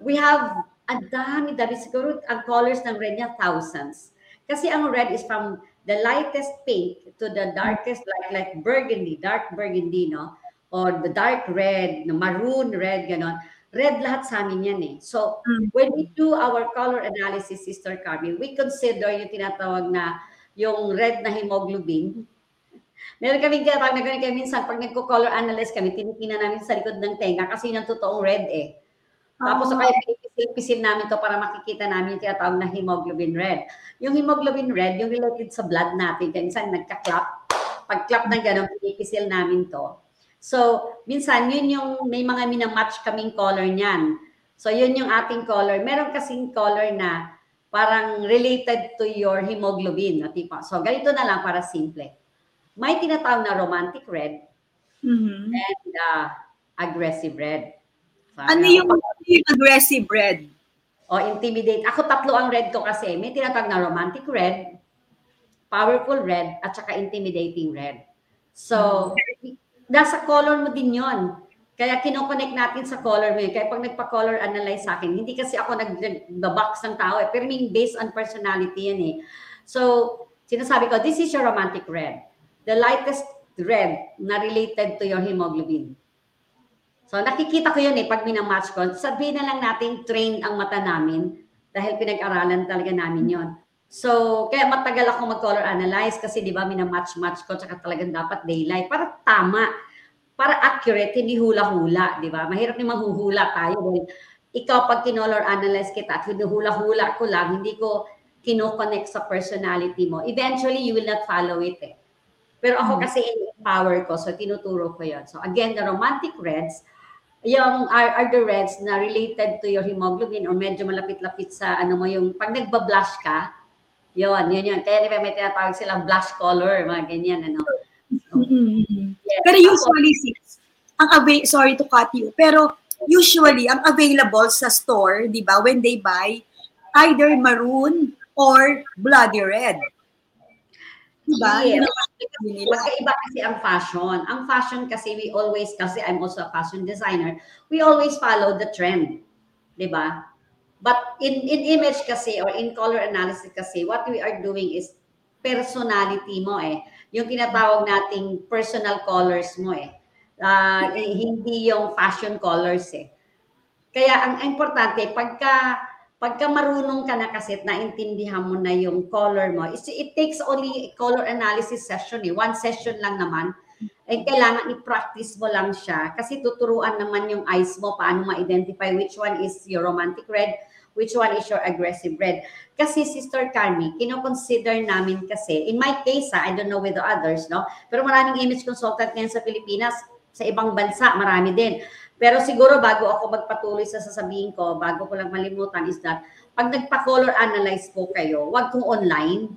We have, ang dami, dami, siguro ang colors ng red niya, thousands. Kasi ang red is from the lightest pink to the darkest, like, like burgundy, dark burgundy, no? Or the dark red, no? maroon red, ganon red lahat sa amin yan eh. So, mm. when we do our color analysis, Sister Carmen, we consider yung tinatawag na yung red na hemoglobin. Meron kaming tinatawag na ganun kami minsan, pag nagko-color analyze kami, tinitingnan namin sa likod ng tenga kasi yun ang totoong red eh. Tapos, oh. kaya pisil-pisil namin to para makikita namin yung tinatawag na hemoglobin red. Yung hemoglobin red, yung related sa blood natin, kaya minsan nagka-clap. Pag-clap ng ganun, pinipisil namin to So, minsan, yun yung may mga minamatch kaming color niyan. So, yun yung ating color. Meron kasing color na parang related to your hemoglobin. Tipo. So, ganito na lang para simple. May tinatawag na romantic red mm-hmm. and uh, aggressive red. Ano yung, yung aggressive red? O intimidate. Ako tatlo ang red ko kasi. May tinatawag na romantic red, powerful red, at saka intimidating red. So, nasa color mo din yon. Kaya kinoconnect natin sa color mo yun. Kaya pag nagpa-color analyze sa akin, hindi kasi ako nag-box ng tao eh. Pero may based on personality yan eh. So, sinasabi ko, this is your romantic red. The lightest red na related to your hemoglobin. So, nakikita ko yun eh, pag minamatch ko. Sabihin na lang natin, trained ang mata namin dahil pinag-aralan talaga namin yon. So, kaya matagal ako mag-color analyze kasi di ba minamatch-match ko tsaka talagang dapat daylight para tama, para accurate, hindi hula-hula, di ba? Mahirap ni mahuhula tayo ikaw pag kinolor analyze kita at hinuhula-hula ko lang, hindi ko kinoconnect sa personality mo, eventually you will not follow it eh. Pero ako hmm. kasi in power ko, so tinuturo ko yon. So again, the romantic reds, yung are, are the reds na related to your hemoglobin or medyo malapit-lapit sa ano mo yung pag nagba-blush ka, yun, yun yun. Kaya di ba may tinatawag silang blush color, mga ganyan, ano. So, mm-hmm. yes. Pero usually, sis, ang avail- sorry to cut you, pero usually, ang available sa store, di ba, when they buy, either maroon or bloody red. Diba? Yeah. Magkaiba kasi ang fashion. Ang fashion kasi we always, kasi I'm also a fashion designer, we always follow the trend. Di ba? But in, in image kasi or in color analysis kasi, what we are doing is personality mo eh. Yung tinatawag nating personal colors mo eh. Uh, hindi yung fashion colors eh. Kaya ang importante, pagka pagka marunong ka na kasi at naintindihan mo na yung color mo, it, it takes only color analysis session eh. One session lang naman. Eh, kailangan i-practice mo lang siya kasi tuturuan naman yung eyes mo paano ma-identify which one is your romantic red, which one is your aggressive red. Kasi Sister Carmi, kino-consider namin kasi, in my case, ha, I don't know with the others, no? Pero maraming image consultant ngayon sa Pilipinas, sa ibang bansa, marami din. Pero siguro bago ako magpatuloy sa sasabihin ko, bago ko lang malimutan is that, pag nagpa-color analyze po kayo, wag kong online.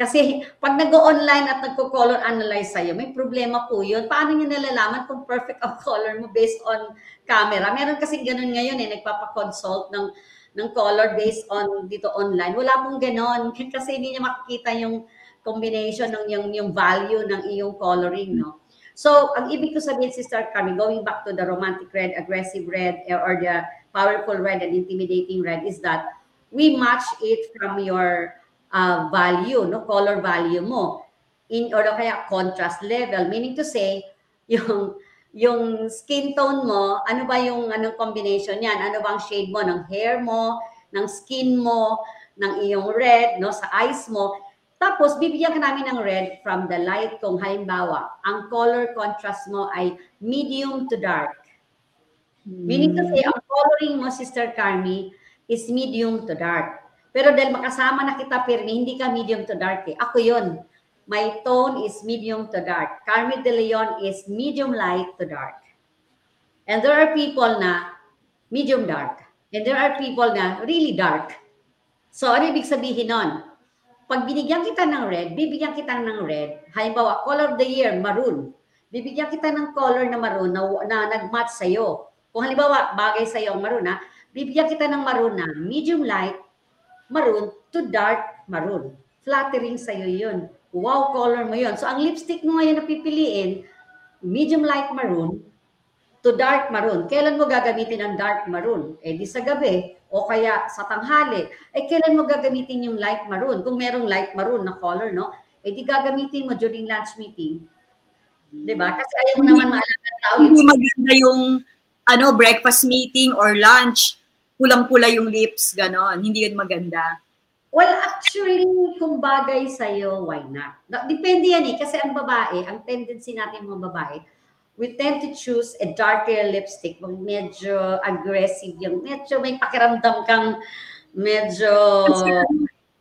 Kasi pag nag-online at nagko-color analyze sa'yo, may problema po yun. Paano nyo nalalaman kung perfect ang color mo based on camera? Meron kasi ganun ngayon eh, nagpapa-consult ng, ng color based on dito online. Wala pong ganon. Kasi hindi niya makikita yung combination ng yung, yung value ng iyong coloring, no? So, ang ibig ko sabihin, Sister Carmi, going back to the romantic red, aggressive red, eh, or the powerful red and intimidating red is that we match it from your uh, value, no color value mo. In or kaya contrast level, meaning to say, yung yung skin tone mo, ano ba yung anong combination niyan? Ano bang shade mo ng hair mo, ng skin mo, ng iyong red, no, sa eyes mo. Tapos, bibigyan ka namin ng red from the light kung halimbawa, ang color contrast mo ay medium to dark. Meaning to say, ang coloring mo, Sister Carmi, is medium to dark. Pero dahil makasama na kita, Pirmi, hindi ka medium to dark eh. Ako yun. My tone is medium to dark. Carmi De Leon is medium light to dark. And there are people na medium dark. And there are people na really dark. So, ano ibig sabihin nun? Pag binigyan kita ng red, bibigyan kita ng red. Halimbawa, color of the year, maroon. Bibigyan kita ng color na maroon na, na nag-match sa'yo. Kung halimbawa, bagay sa'yo ang maroon, ha? bibigyan kita ng maroon na medium light, maroon to dark maroon. Flattering sa'yo yun. Wow, color mo yun. So, ang lipstick mo ngayon na pipiliin, medium light maroon to dark maroon. Kailan mo gagamitin ang dark maroon? Eh, di sa gabi o kaya sa tanghali. Eh, kailan mo gagamitin yung light maroon? Kung merong light maroon na color, no? Eh, di gagamitin mo during lunch meeting. Di ba? Kasi ayaw mo naman maalala ng tao. Hindi maganda yung ano, breakfast meeting or lunch, pulang-pula yung lips, ganon. Hindi yun maganda. Well, actually, kung bagay sa'yo, why not? Depende yan eh. Kasi ang babae, ang tendency natin mga babae, we tend to choose a darker lipstick. Pag medyo aggressive yung, medyo may pakiramdam kang medyo...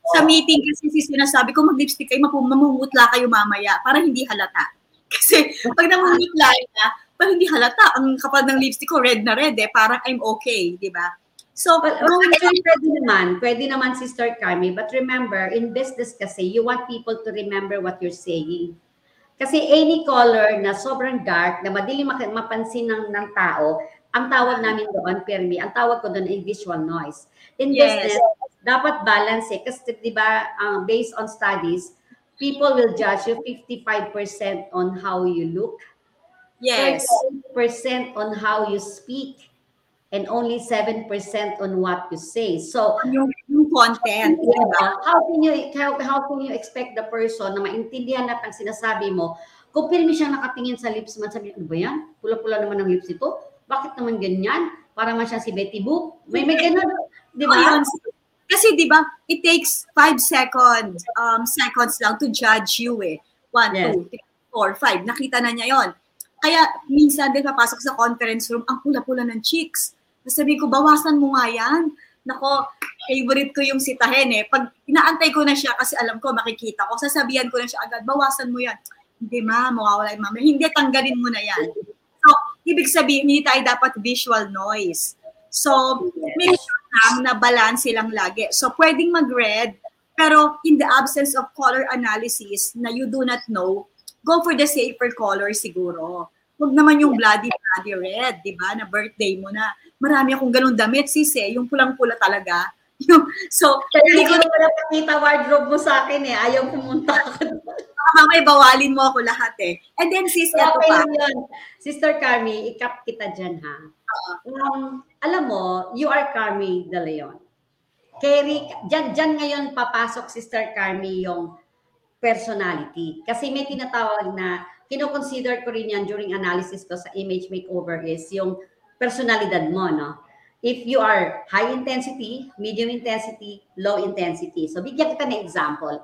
Sa meeting kasi si sinasabi ko mag-lipstick kayo, mamumutla kayo mamaya para hindi halata. Kasi pag namumutla na, parang hindi halata. Ang kapal ng lipstick ko, red na red eh. Parang I'm okay, di ba? So, Well, going actually, pwede naman. Pwede naman, Sister Carmi. But remember, in business kasi, you want people to remember what you're saying. Kasi any color na sobrang dark, na madili mak- mapansin ng, ng tao, ang tawag namin doon, Permi, ang tawag ko doon ay visual noise. In Yes. business, dapat balance eh. Kasi di ba, uh, based on studies, people will judge you 55% on how you look, yes. 30% on how you speak, and only 7% on what you say. So, Yung, yung content, di ba? how can you how, how can you expect the person na maintindihan natin ang sinasabi mo kung pirmi siyang nakatingin sa lips man sabi ano ba yan pula-pula naman ang lips ito bakit naman ganyan para man siya si Betty Boop may may ganun di ba Ayun. Kasi di ba, it takes five seconds, um, seconds lang to judge you eh. One, Yes. two, three, four, five. Nakita na niya yon. Kaya minsan din papasok sa conference room, ang pula-pula ng cheeks. Sabi ko, bawasan mo nga yan. Nako, favorite ko yung sitahin eh. Pag inaantay ko na siya kasi alam ko, makikita ko, sasabihan ko na siya agad, bawasan mo yan. Hindi ma, mawawala yung mama. Hindi, tanggalin mo na yan. So, ibig sabihin, hindi tayo dapat visual noise. So, make sure lang na balance silang lagi. So, pwedeng mag-red, pero in the absence of color analysis na you do not know, go for the safer color siguro. Huwag naman yung bloody bloody red, di ba? Na birthday mo na. Marami akong ganun damit, sis eh. Yung pulang-pula talaga. Yung, so, kaya hindi ko ko na pakita wardrobe mo sa akin eh ayaw pumunta ako mamay bawalin mo ako lahat eh. And then sis, ito okay pa. yun. Sister Carmi, ikap kita dyan ha. Um, alam mo, you are Carmi de Leon. Carry, dyan, dyan ngayon papasok Sister Carmi yung personality. Kasi may tinatawag na, kinoconsider ko rin yan during analysis ko sa image makeover is yung personalidad mo, no? if you are high intensity, medium intensity, low intensity. So bigyan kita ng example.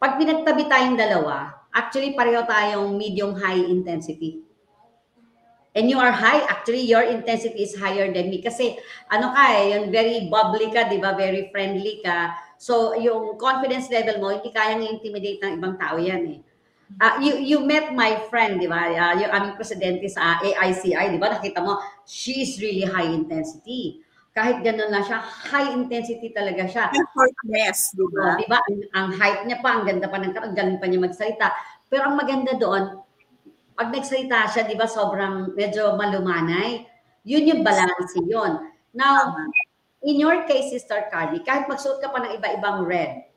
Pag pinagtabi tayong dalawa, actually pareho tayong medium high intensity. And you are high, actually your intensity is higher than me. Kasi ano ka eh, yung very bubbly ka, di ba? Very friendly ka. So yung confidence level mo, hindi kayang intimidate ng ibang tao yan eh. Uh, you you met my friend, di ba? Uh, yung aming presidente sa AICI, di ba? Nakita mo, she is really high intensity. Kahit ganun lang siya, high intensity talaga siya. Effortless, di ba? Oh, di ba? Ang, ang height niya pa, ang ganda pa ng ang galing pa niya magsalita. Pero ang maganda doon, pag nagsalita siya, di ba, sobrang medyo malumanay. Yun yung balance yun. Now, in your case, Sister Carly, kahit magsuot ka pa ng iba-ibang red,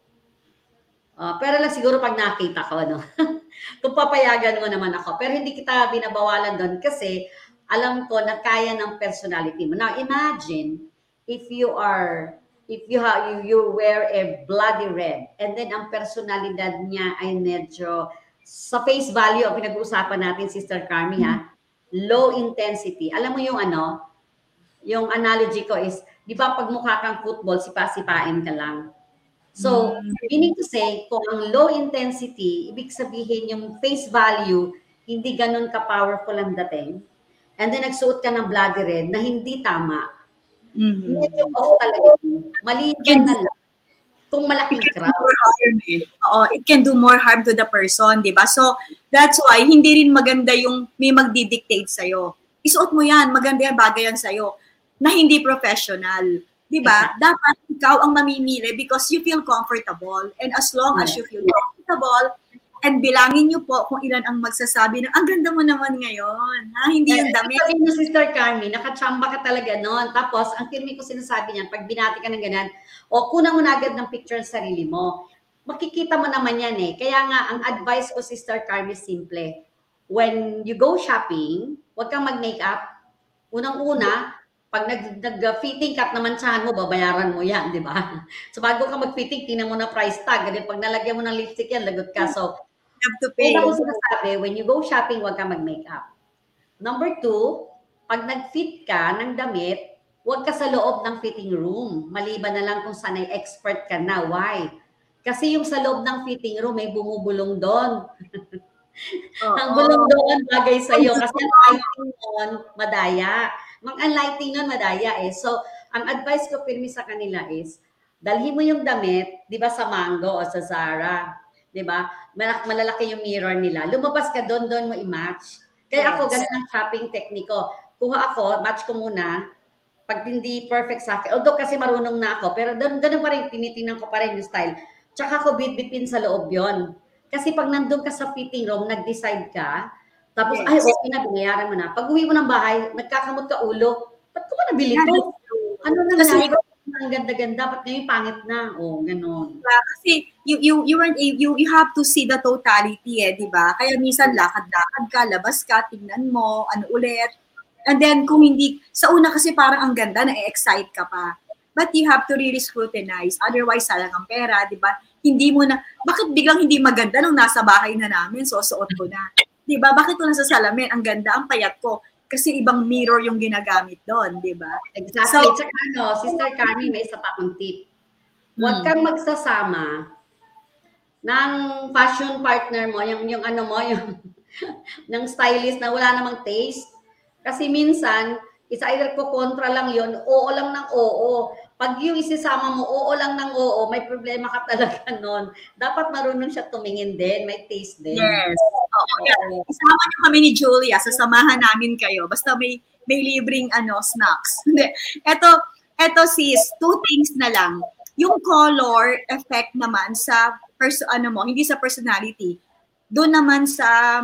uh, pero lang siguro pag nakita ko, no? kung papayagan mo naman ako. Pero hindi kita binabawalan doon kasi alam ko na kaya ng personality mo. Now, imagine if you are if you have you, you wear a bloody red and then ang personalidad niya ay medyo sa face value ang pinag-uusapan natin Sister Carmi ha low intensity alam mo yung ano yung analogy ko is di ba pag mukha kang football sipa-sipain ka lang so meaning to say kung ang low intensity ibig sabihin yung face value hindi ganun ka powerful ang dating and then nagsuot ka ng bloody red na hindi tama Mhm. medyo off talaga. Maliban na lang. Kung malaking crowd. Oo, it can do more harm to the person, di ba? So, that's why, hindi rin maganda yung may magdidictate sa'yo. Isuot mo yan, maganda yan, bagay yan sa'yo, na hindi professional. Di ba? Dapat ikaw ang mamimili because you feel comfortable. And as long as you feel comfortable, and bilangin niyo po kung ilan ang magsasabi ng, ang ganda mo naman ngayon. Ha? Hindi yung damit. Sabi mo, Sister Carmi, nakachamba ka talaga noon. Tapos, ang kirmi ko sinasabi niyan, pag binati ka ng ganyan, o kuna mo na agad ng picture sa sarili mo. Makikita mo naman yan eh. Kaya nga, ang advice ko, Sister Carmi, simple. When you go shopping, huwag kang mag-makeup. Unang-una, pag nag, nag-fitting cut naman saan mo, babayaran mo yan, di ba? So bago ka mag-fitting, tingnan mo na price tag. Ganun, pag nalagyan mo ng lipstick yan, lagot ka. So, have to pay. Una ko sinasabi, when you go shopping, huwag ka mag-makeup. Number two, pag nag-fit ka ng damit, huwag ka sa loob ng fitting room. Maliban na lang kung sanay expert ka na. Why? Kasi yung sa loob ng fitting room, may bumubulong doon. ang bulong doon bagay sa iyo kasi ang lighting noon madaya. Mang ang lighting noon madaya eh. So, ang advice ko pirmi sa kanila is dalhin mo yung damit, 'di ba sa Mango o sa Zara, 'di ba? Malalaki yung mirror nila. Lumabas ka doon, doon mo i-match. Kaya ako Yes. ganun ang shopping technique ko. Kuha ako, match ko muna. Pag hindi perfect sa akin, although kasi marunong na ako, pero doon ganun pa rin, tinitingnan ko pa rin yung style. Tsaka ko bit-bitin sa loob yon. Kasi pag nandun ka sa fitting room, nag-decide ka, tapos, Yes. ay, okay na, binayaran mo na. Pag uwi mo ng bahay, nagkakamot ka ulo, ba't ko ba nabili to? Ano na Kasi-? Ang ganda-ganda, ba't ngayon pangit na? O, oh, ganun. Diba? Kasi you you you weren't you you have to see the totality eh, 'di ba? Kaya minsan lakad-lakad ka, labas ka, tingnan mo, ano ulit. And then kung hindi sa una kasi parang ang ganda na excite ka pa. But you have to really scrutinize. Otherwise, sayang ang pera, 'di ba? Hindi mo na bakit biglang hindi maganda nung nasa bahay na namin, susuot ko na. 'Di ba? Bakit ko nasa salamin, ang ganda, ang payat ko kasi ibang mirror yung ginagamit doon, 'di ba? Exactly. So- Tsaka ano, Sister Carmi, may isa pa akong tip. Huwag Hmm. kang magsasama ng fashion partner mo, yung, yung ano mo, yung ng stylist na wala namang taste. Kasi minsan, isa either ko kontra lang yon oo lang ng oo. Pag yung isisama mo, oo lang ng oo, may problema ka talaga nun. Dapat marunong siya tumingin din, may taste din. Yes. Oo. Yeah. Isama niyo kami ni Julia, sasamahan namin kayo. Basta may may libreng ano snacks. Ito, ito sis, two things na lang. Yung color effect naman sa perso ano mo, hindi sa personality. Doon naman sa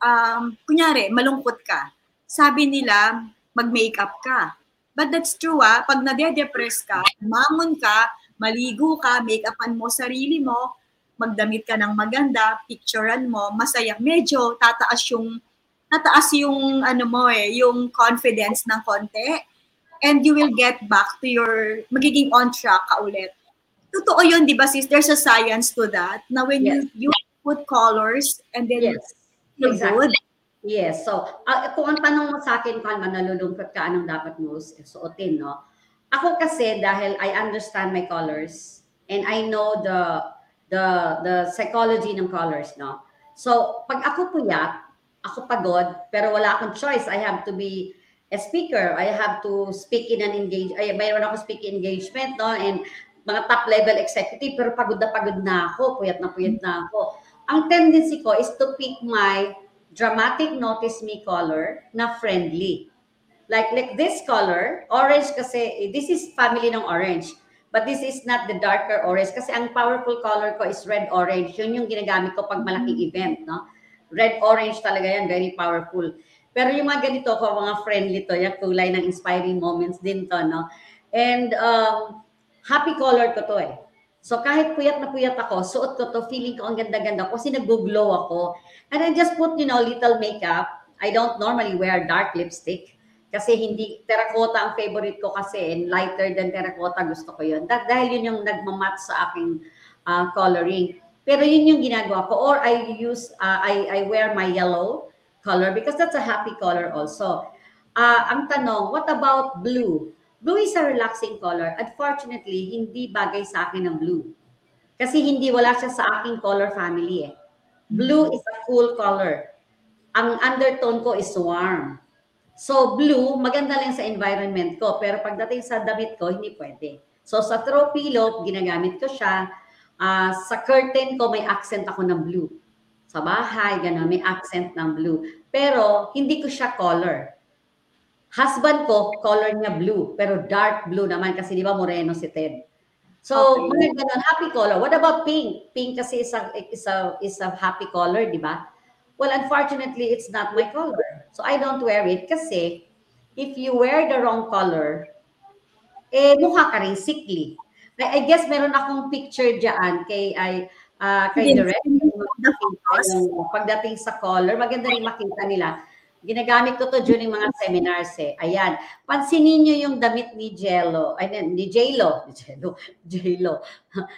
um kunyari, malungkot ka. Sabi nila, mag-makeup ka. But that's true ah, pag nade-depress ka, mamon ka, maligo ka, make-upan mo sarili mo, magdamit ka ng maganda, picturean mo, masaya. Medyo tataas yung tataas yung ano mo eh, yung confidence ng konti. And you will get back to your magiging on track ka ulit. Totoo yun, di ba sis? There's a science to that. Na when Yes. you, you put colors and then Yes. you Exactly. good. Yes. So, ah, kung ang tanong mo sa akin, kung ano nalulungkot ka, anong dapat mo suotin, no? Ako kasi dahil I understand my colors and I know the the the psychology ng colors, no? So, pag ako puyat, ako pagod, pero wala akong choice. I have to be a speaker. I have to speak in an engage. Ay, mayroon ako speaking engagement, no? And mga top level executive, pero pagod na pagod na ako, puyat na puyat na ako. Ang tendency ko is to pick my dramatic notice me color na friendly. Like like this color, orange kasi, this is family ng orange. But this is not the darker orange kasi ang powerful color ko is red-orange. Yun yung ginagamit ko pag malaking event, no? Red-orange talaga yan, very powerful. Pero yung mga ganito ko, mga friendly to, yung kulay ng inspiring moments din to, no? And um, happy color ko to eh. So kahit puyat na puyat ako, suot ko to, feeling ko ang ganda-ganda kasi nag-glow ako. And I just put, you know, little makeup. I don't normally wear dark lipstick kasi hindi terracotta ang favorite ko kasi and lighter than terracotta gusto ko yun. That, dahil yun yung nagmamatch sa aking uh, coloring. Pero yun yung ginagawa ko. Or I use, uh, I, I wear my yellow color because that's a happy color also. Uh, ang tanong, what about blue? Blue is a relaxing color. Unfortunately, hindi bagay sa akin ang blue. Kasi hindi wala siya sa aking color family eh. Blue is a cool color. Ang undertone ko is warm. So blue, maganda lang sa environment ko. Pero pagdating sa damit ko, hindi pwede. So sa throw ginagamit ko siya. Uh, sa curtain ko, may accent ako ng blue. Sa bahay, gano'n, may accent ng blue. Pero hindi ko siya color. Husband ko, color niya blue. Pero dark blue naman kasi di ba moreno si Ted. So, okay. mga ganun, happy color. What about pink? Pink kasi is a, is a, is a happy color, di ba? Well, unfortunately, it's not my color. So I don't wear it kasi if you wear the wrong color, eh mukha ka rin sickly. I, I guess meron akong picture diyan kay ay uh, kay Direct. Pagdating sa color, maganda rin makita nila. Ginagamit ko to during mga seminars eh. Ayan. Pansinin niyo yung damit ni Jello. Ay, ni J-Lo. Jello. J-Lo.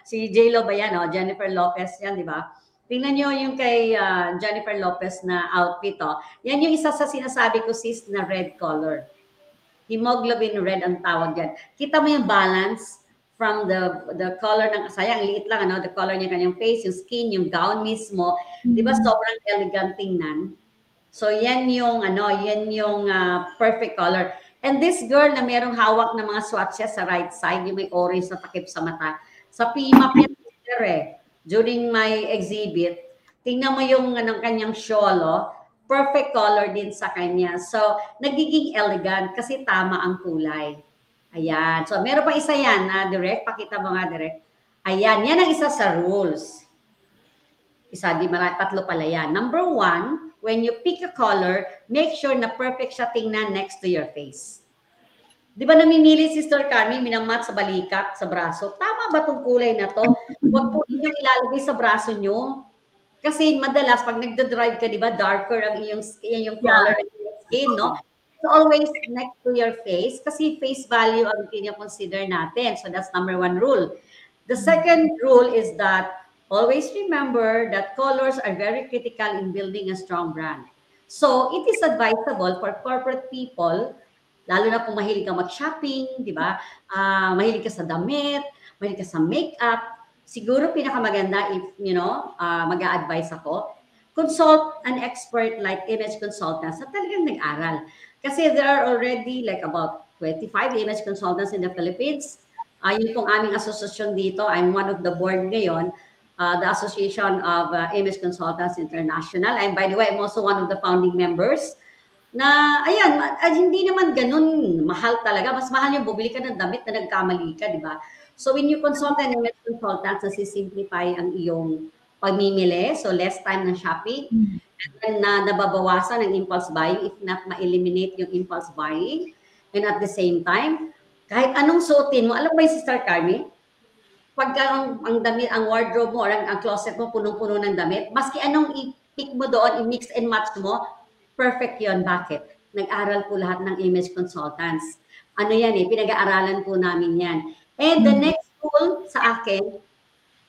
si J-Lo ba yan? Oh? Jennifer Lopez yan, di ba? Tingnan nyo yung kay uh, Jennifer Lopez na outfit. Oh. Yan yung isa sa sinasabi ko sis na red color. Hemoglobin red ang tawag yan. Kita mo yung balance from the the color ng sayang liit lang ano the color niya kanyang face yung skin yung gown mismo mm-hmm. 'di ba sobrang elegant tingnan so yan yung ano yan yung uh, perfect color and this girl na merong hawak na mga swatches sa right side yung may orange na takip sa mata sa Pima Pinter eh during my exhibit, tingnan mo yung anong kanyang sholo, perfect color din sa kanya. So, nagiging elegant kasi tama ang kulay. Ayan. So, meron pa isa yan na direct. Pakita mo nga direct. Ayan. Yan ang isa sa rules. Isa, di marami, tatlo pala yan. Number one, when you pick a color, make sure na perfect siya tingnan next to your face. Di ba namimili si Sister Carmi, minamat sa balikat, sa braso? Tama ba itong kulay na to? Huwag po niyo ilalagay sa braso nyo. Kasi madalas, pag nagda-drive ka, di ba, darker ang iyong, yung color yeah. ng iyong skin, no? So always next to your face kasi face value ang consider natin. So that's number one rule. The second rule is that always remember that colors are very critical in building a strong brand. So it is advisable for corporate people Lalo na kung mahilig ka mag-shopping, di ba? Uh, mahilig ka sa damit, mahilig ka sa makeup. Siguro pinakamaganda if, you know, uh, mag-a-advise ako, consult an expert like image consultants na talagang nag-aral. Kasi there are already like about 25 image consultants in the Philippines. Uh, yun pong aming asosasyon dito. I'm one of the board ngayon, uh, the Association of uh, Image Consultants International. And by the way, I'm also one of the founding members na ayan, ay, hindi naman ganun mahal talaga. Mas mahal yung bumili ka ng damit na nagkamali ka, di ba? So when you consult an image consultant, so simplify ang iyong pagmimili, so less time ng shopping, mm-hmm. and then na nababawasan ang impulse buying, if not ma-eliminate yung impulse buying, and at the same time, kahit anong suotin mo, alam mo yung Sister Carmi, pagka ang, ang damit, ang wardrobe mo or ang, ang closet mo punong-puno ng damit, maski anong i-pick mo doon, i-mix and match mo, Perfect yon Bakit? Nag-aral po lahat ng image consultants. Ano yan eh, pinag-aaralan po namin yan. And the next rule sa akin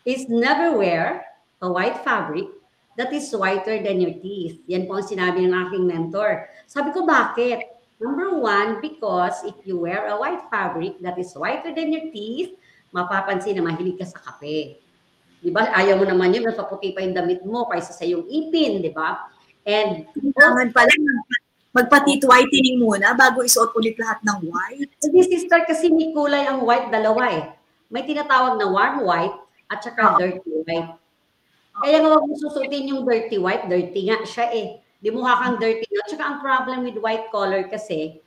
is never wear a white fabric that is whiter than your teeth. Yan po ang sinabi ng aking mentor. Sabi ko, bakit? Number one, because if you wear a white fabric that is whiter than your teeth, mapapansin na mahilig ka sa kape. Di ba? Ayaw mo naman yun, mas paputi pa yung damit mo kaysa sa yung ipin, di ba? And Kailangan pala magpa-teeth whitening muna bago isuot ulit lahat ng white. Hindi, sister, kasi may kulay ang white, dalawa eh. May tinatawag na warm white at saka dirty white. Kaya nga wag mo susutin yung dirty white, dirty nga siya eh. Di mukha kang dirty nga. Tsaka ang problem with white color kasi,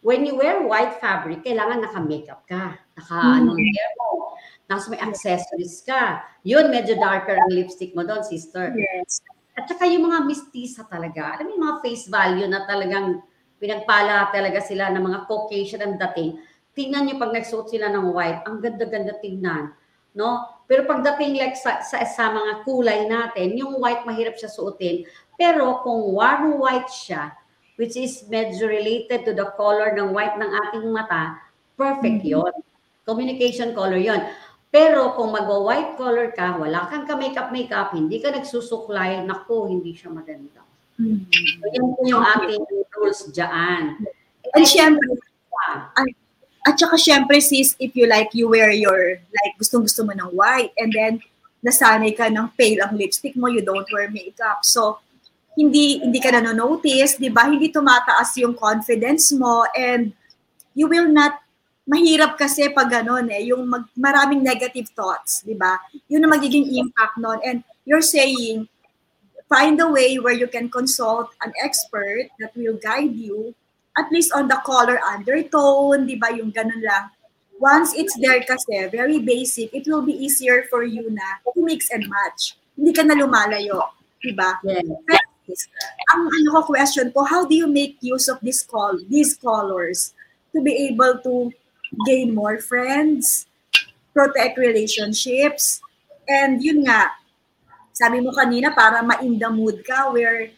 when you wear white fabric, kailangan naka-makeup ka. Naka, ano, hair mo. Tapos may accessories ka. Yun, medyo darker ang lipstick mo doon, sister. Yes. At saka yung mga mistisa talaga, alam mo yung mga face value na talagang pinagpala talaga sila ng mga Caucasian ang dating. Tingnan nyo pag nagsuot sila ng white, ang ganda-ganda tingnan. No? Pero pagdating like sa, sa, sa mga kulay natin, yung white mahirap siya suotin. Pero kung warm white siya, which is medyo related to the color ng white ng ating mata, perfect yon. Communication color yon. Pero kung magwa-white color ka, wala kang ka-makeup-makeup, hindi ka nagsusuklay, naku, hindi siya maganda. Mm. So, yan po yung ating rules dyan. And syempre, At saka syempre sis, if you like, you wear your, like gustong gusto mo ng white and then nasanay ka ng pale ang lipstick mo, you don't wear makeup. So, hindi hindi ka na notice, 'di ba? Hindi tumataas yung confidence mo and you will not mahirap kasi pag ganun eh, yung mag, maraming negative thoughts, 'di ba? Yun ang magiging impact nun and you're saying find a way where you can consult an expert that will guide you at least on the color undertone, di ba, yung ganun lang. Once it's there kasi, very basic, it will be easier for you na to mix and match. Hindi ka na lumalayo, di ba? yes. Ang ano ko question ko, how do you make use of this call, these colors to be able to gain more friends, protect relationships, and yun nga, sabi mo kanina, para ma-in the mood ka where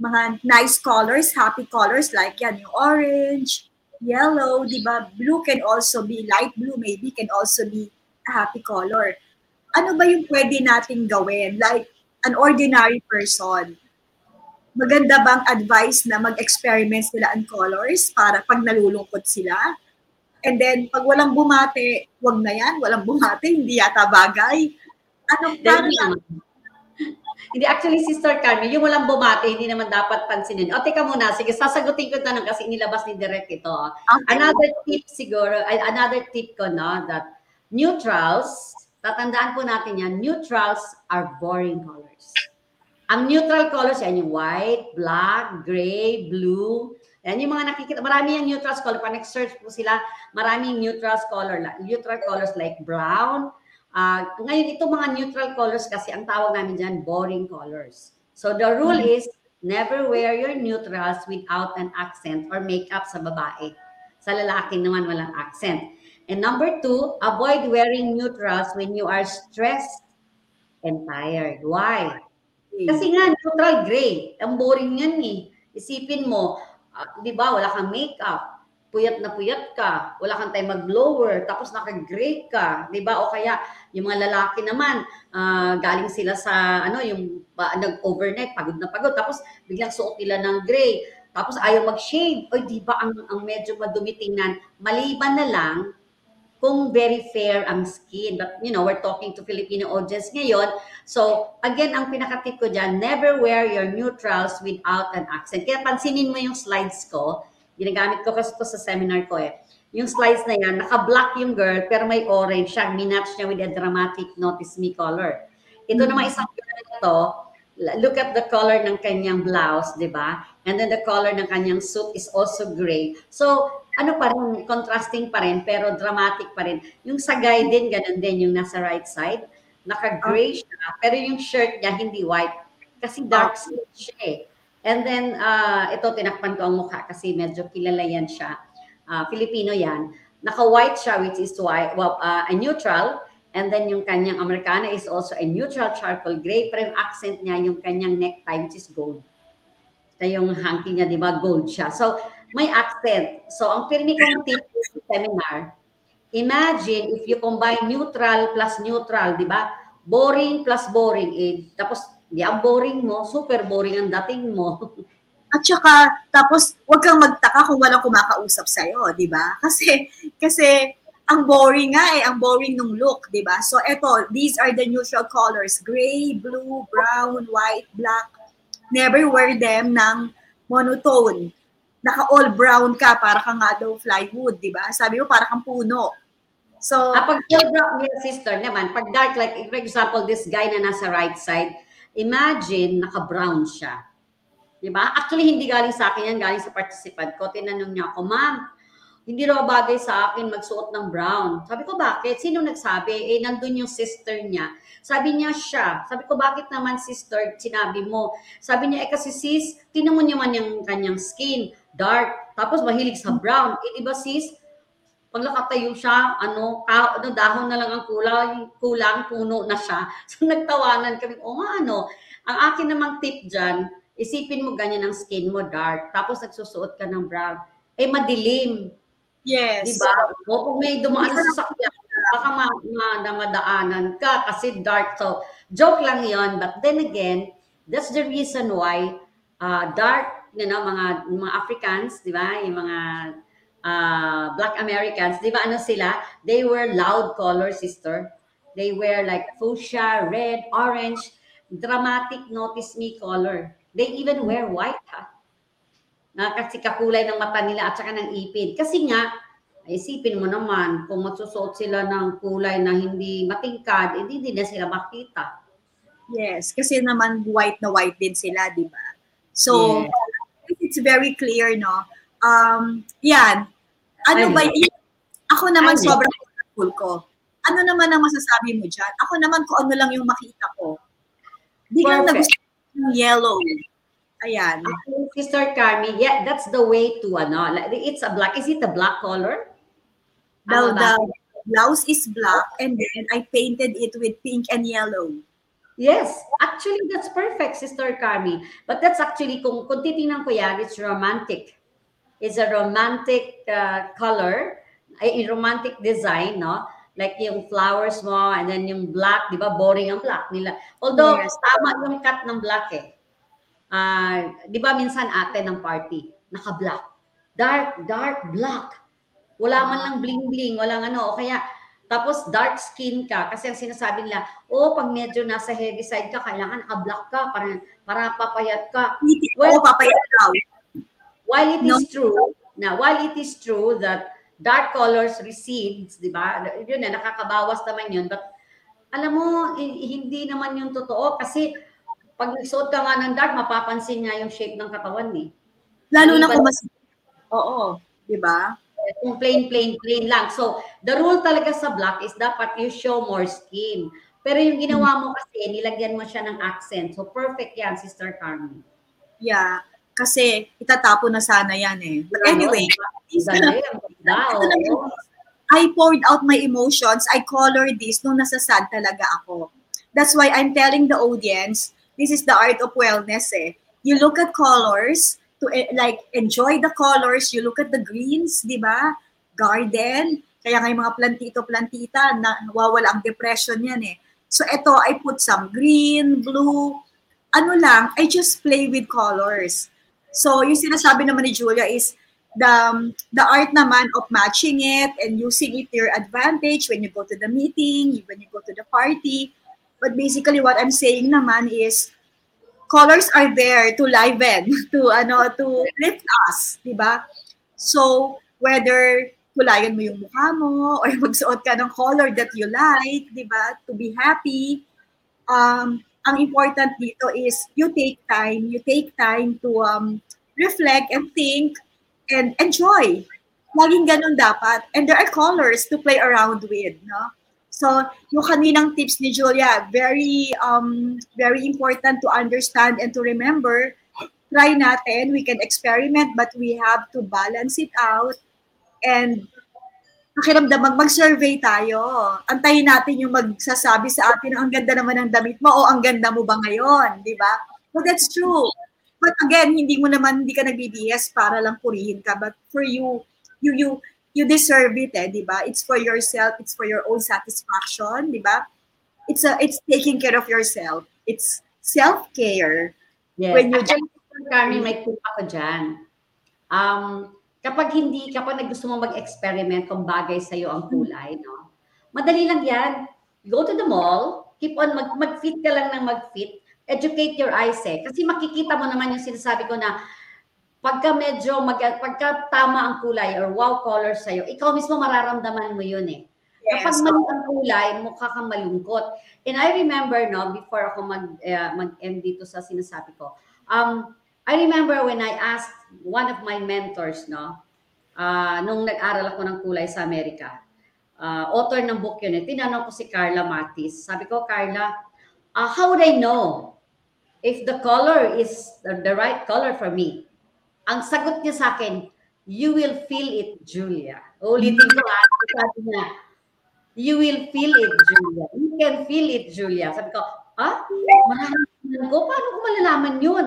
mga nice colors, happy colors like yan, yung orange, yellow, di ba? Blue can also be, light blue maybe can also be a happy color. Ano ba yung pwede nating gawin? Like, an ordinary person, maganda bang advice na mag-experiment sila on colors para pag nalulungkot sila? And then, pag walang bumate, wag na yan. Walang bumate, hindi yata bagay. Ano Dahil para naman. Hindi, actually, Sister Carmen, yung walang bumate, hindi naman dapat pansinin. O, teka muna, sige, sasagutin ko tanong kasi inilabas ni Direk ito. Okay. Another tip siguro, another tip ko na, that neutrals, tatandaan po natin yan, neutrals are boring colors. Ang neutral colors, yan yung white, black, gray, blue. Yan yung mga nakikita. Marami yung neutrals color. Pag nag-search po sila, maraming neutrals color. Neutral colors like brown, Ah, ngayon, itong mga neutral colors kasi ang tawag namin dyan, boring colors. So the rule is, never wear your neutrals without an accent or makeup sa babae. Sa lalaki naman walang accent. And number two, avoid wearing neutrals when you are stressed and tired. Why? Kasi nga, neutral gray. Ang boring yan eh. Isipin mo, ah, di ba, wala kang makeup puyat na puyat ka, wala kang time mag-blower, tapos naka-gray ka, 'di ba? O kaya yung mga lalaki naman, ah, galing sila sa ano, yung ba, nag-overnight, pagod na pagod, tapos biglang suot nila ng gray, tapos ayaw mag-shave. Oy, 'di ba ang, ang medyo madumi tingnan, maliban na lang kung very fair ang skin. But, you know, we're talking to Filipino audience ngayon. So, again, ang pinaka-tip ko dyan, never wear your neutrals without an accent. Kaya pansinin mo yung slides ko, Ginagamit ko kasi ito sa seminar ko eh. Yung slides na yan, naka-black yung girl, pero may orange siya. Minatch niya with a dramatic Notice Me color. Ito naman isang girl na to, look at the color ng kanyang blouse, di ba? And then the color ng kanyang suit is also gray. So, ano pa rin, contrasting pa rin, pero dramatic pa rin. Yung sagay din, ganun din, yung nasa right side. Naka-gray siya, pero yung shirt niya hindi white. Kasi dark skin siya eh. And then, uh, ito, tinakpan ko ang mukha kasi medyo kilala yan siya. Uh, Filipino yan. Naka-white siya, which is white, well, uh, a neutral. And then yung kanyang Americana is also a neutral charcoal gray. Pero yung accent niya, yung kanyang necktie, which is gold. Ito yung hanky niya, di ba? Gold siya. So, may accent. So, ang pirmi kong tip seminar, imagine if you combine neutral plus neutral, di ba? Boring plus boring. Eh, tapos, di ang boring mo, super boring ang dating mo. At saka, tapos, huwag kang magtaka kung walang kumakausap sa'yo, di ba? Kasi, kasi, ang boring nga eh, ang boring nung look, di ba? So, eto, these are the neutral colors. Gray, blue, brown, white, black. Never wear them ng monotone. Naka-all brown ka, para kang nga daw flywood, di ba? Sabi mo, para kang puno. So, Ah, pag full brown yung sister naman, pag dark, like for example, this guy na nasa right side, imagine naka-brown siya. Di ba? Actually, hindi galing sa akin yan, galing sa participant ko. Tinanong niya ako, ma'am, hindi raw bagay sa akin magsuot ng brown. Sabi ko, bakit? Sino nagsabi? Eh, nandun yung sister niya. Sabi niya siya. Sabi ko, bakit naman sister, sinabi mo? Sabi niya, eh kasi sis, tinan mo naman yung kanyang skin, dark, tapos mahilig sa brown. Eh, di ba sis, pag nakatayo siya, ano, ka, ano, dahon na lang ang kulang, kulang, puno na siya. So, nagtawanan kami, o nga, ano, ang akin namang tip dyan, isipin mo ganyan ang skin mo, dark, tapos nagsusuot ka ng brown, eh, madilim. yes. Di ba? O kung may dumaan sa sasakyan, baka ma, ma, na madaanan ka kasi dark. So, joke lang yon But then again, that's the reason why uh, dark, you know, mga, mga Africans, di ba? Yung mga uh, Black Americans, di ba ano sila? They wear loud color, sister. They wear like fuchsia, red, orange, dramatic notice me color. They even wear white, ha? na kasi kakulay ng mata nila at saka ng ipin. Kasi nga, isipin mo naman, kung magsusuot sila ng kulay na hindi matingkad, hindi din na sila makita. Yes, kasi naman white na white din sila, di ba? So, it's very clear, no? Um, yan. Ano Ano? ba, y- ako naman Ano? sobrang cool ko. Ano naman ang masasabi mo dyan? Ako naman kung ano lang yung makita ko. Ka Perfect. nagustuhan ng yellow. Ayan. Actually, Sister Carmi, yeah, that's the way to, ano, it's a black, is it a black color? The, Ano the blouse is black and then I painted it with pink and yellow. Yes, actually, that's perfect, Sister Carmi. But that's actually, kung, kung titingnan ko yan, it's romantic. It's a romantic uh, color, a, romantic design, no? Like yung flowers mo, and then yung black, di ba? Boring ang black nila. Although, Yes. tama yung cut ng black eh. Ah, di ba minsan ate ng party, naka-black. Dark, dark, black. Wala man lang bling-bling, walang ano. O kaya, tapos dark skin ka. Kasi ang sinasabi nila, oh, pag medyo nasa heavy side ka, kailangan naka-black ka para, para papayat ka. Well, oh, papayat daw. While it No. is true, na while it is true that dark colors recedes, di ba? Yun na, nakakabawas naman yun. But alam mo, hi- hindi naman yung totoo kasi pag nagsuot ka nga ng dark, mapapansin nga yung shape ng katawan eh. Lalo na Iba- kung mas... Oo. Di ba? Kung plain, plain, plain lang. So, the rule talaga sa black is dapat you show more skin. Pero yung ginawa mo kasi, nilagyan mo siya ng accent. So, perfect yan, Sister Carmen. Yeah. Kasi itatapon na sana yan eh. But anyway, Galing. Na oo. I poured out my emotions. I colored this nung nasa sad talaga ako. That's why I'm telling the audience, this is the art of wellness eh. You look at colors to eh, like enjoy the colors. You look at the greens, di ba? Garden. Kaya nga mga plantito-plantita, na, nawawala ang depression yan eh. So ito, I put some green, blue, ano lang, I just play with colors. So yung sinasabi naman ni Julia is, the um, the art naman of matching it and using it to your advantage when you go to the meeting, when you go to the party. But basically what I'm saying naman is colors are there to liven, to ano, to lift us, 'di ba? So whether kulayan mo yung mukha mo or magsuot ka ng color that you like, 'di ba? To be happy. Um ang important dito is you take time, you take time to um reflect and think and enjoy. Laging ganun dapat. And there are colors to play around with, no? So, yung kaninang tips ni Julia, very um very important to understand and to remember. Try natin, we can experiment but we have to balance it out and pakiramdam mag mag-survey tayo. Antayin natin yung magsasabi sa atin ang ganda naman ng damit mo o ang ganda mo ba ngayon, di ba? Well, that's true. But again, hindi mo naman hindi ka nagbibihis para lang purihin ka, but for you, you you you deserve it, eh, di ba? It's for yourself, it's for your own satisfaction, di ba? It's a it's taking care of yourself. It's self-care Yes. when you Actually, Carmen, may tip ako dyan. Um, kapag hindi, kapag gusto mo mag-experiment kung bagay sa'yo ang kulay, no? Madali lang yan. Go to the mall, keep on, mag, mag-fit ka lang ng mag-fit, educate your eyes eh. Kasi makikita mo naman yung sinasabi ko na pagka medyo, mag, pagka tama ang kulay or wow color sa'yo, ikaw mismo mararamdaman mo yun eh. Kapag Yes. mali ang kulay, mukha kang malungkot. And I remember, no, before ako mag, uh, mag-end dito sa sinasabi ko, um, I remember when I asked one of my mentors, no, uh, nung nag-aral ako ng kulay sa Amerika, uh, author ng book yun, eh, tinanong ko si Carla Matis. Sabi ko, Carla, uh, how would I know if the color is the, the right color for me? Ang sagot niya sa akin, you will feel it, Julia. Ulitin ko ha, sabi niya, you will feel it, Julia. You can feel it, Julia. Sabi ko, ah, malalaman ko? Paano ko malalaman yun?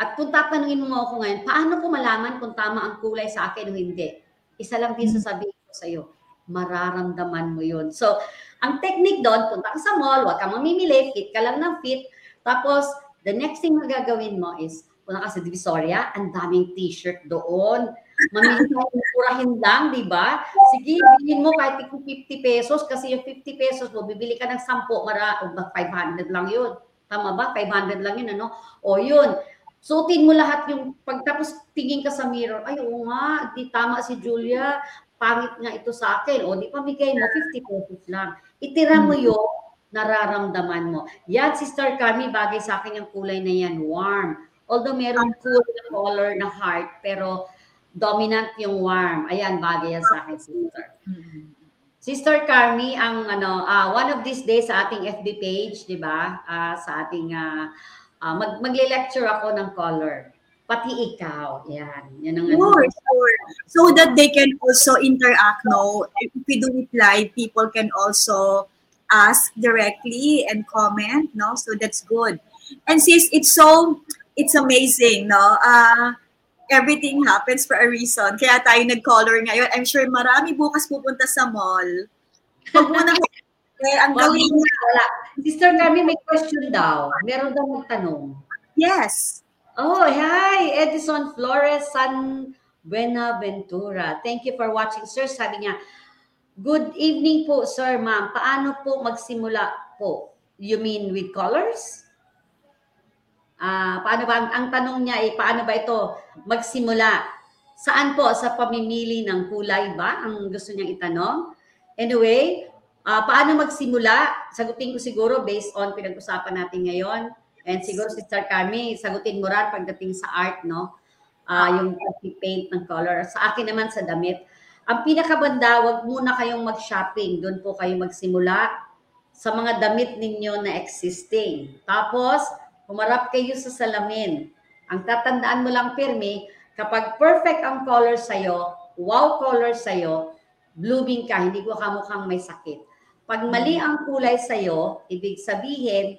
At kung tatanungin mo ako ngayon, paano ko malaman kung tama ang kulay sa akin o hindi? Isa lang din sasabihin ko sa'yo, mararamdaman mo yun. So, ang technique doon, punta ka sa mall, huwag kang mamimili, fit ka lang ng fit. Tapos, the next thing na gagawin mo is, punta ka sa Divisoria, ang daming t-shirt doon. Mamili ng murahin lang, di ba? Sige, bilhin mo kahit kung 50 pesos kasi yung 50 pesos mo, bibili ka ng 10, mara, o ba, 500 lang yun. Tama ba? 500 lang yun, ano? O yun, suotin mo lahat yung pagtapos tingin ka sa mirror, ay oo nga, di tama si Julia, pangit nga ito sa akin. O di pamigay mo, 50 pesos lang. Itira mo yung nararamdaman mo. Yan, Sister Carmi, bagay sa akin yung kulay na yan, warm. Although meron cool na color na heart, pero dominant yung warm. Ayan, bagay yan sa akin, Sister. Sister Carmi, ang ano, ah, one of these days sa ating FB page, 'di ba? Ah, sa ating ah, ah, mag magle-lecture ako ng color. Pati ikaw. Yan. Yan ang ano. Sure, sure. So that they can also interact, no? If we do it live, people can also ask directly and comment, no? So that's good. And sis, it's so, it's amazing, no? Uh, everything happens for a reason. Kaya tayo nag-color ngayon. I'm sure marami bukas pupunta sa mall. Huwag mo na eh, ang gawin wala. Sister Carmi, may question daw. Meron daw magtanong. Yes. Oh, hi! Edison Flores San Buenaventura. Thank you for watching, sir. Sabi niya, Good evening po, sir, ma'am. Paano po magsimula po? You mean with colors? Ah, paano ba ang, ang tanong niya ay paano ba ito magsimula? Saan po sa pamimili ng kulay ba ang gusto niyang itanong? Anyway, ah, paano magsimula? Sagutin ko siguro based on pinag-usapan natin ngayon. And siguro Sister Carmi, sagutin mo rin pagdating sa art, no? Ah, yung paint ng color. Sa akin naman sa damit. Ang pinakabanda, wag muna kayong mag-shopping. Doon po kayo magsimula sa mga damit ninyo na existing. Tapos, humarap kayo sa salamin. Ang tatandaan mo lang, Pirmi, kapag perfect ang color sa'yo, wow color sa'yo, blooming ka, hindi ko kamukhang may sakit. Pag mali ang kulay sa'yo, ibig sabihin,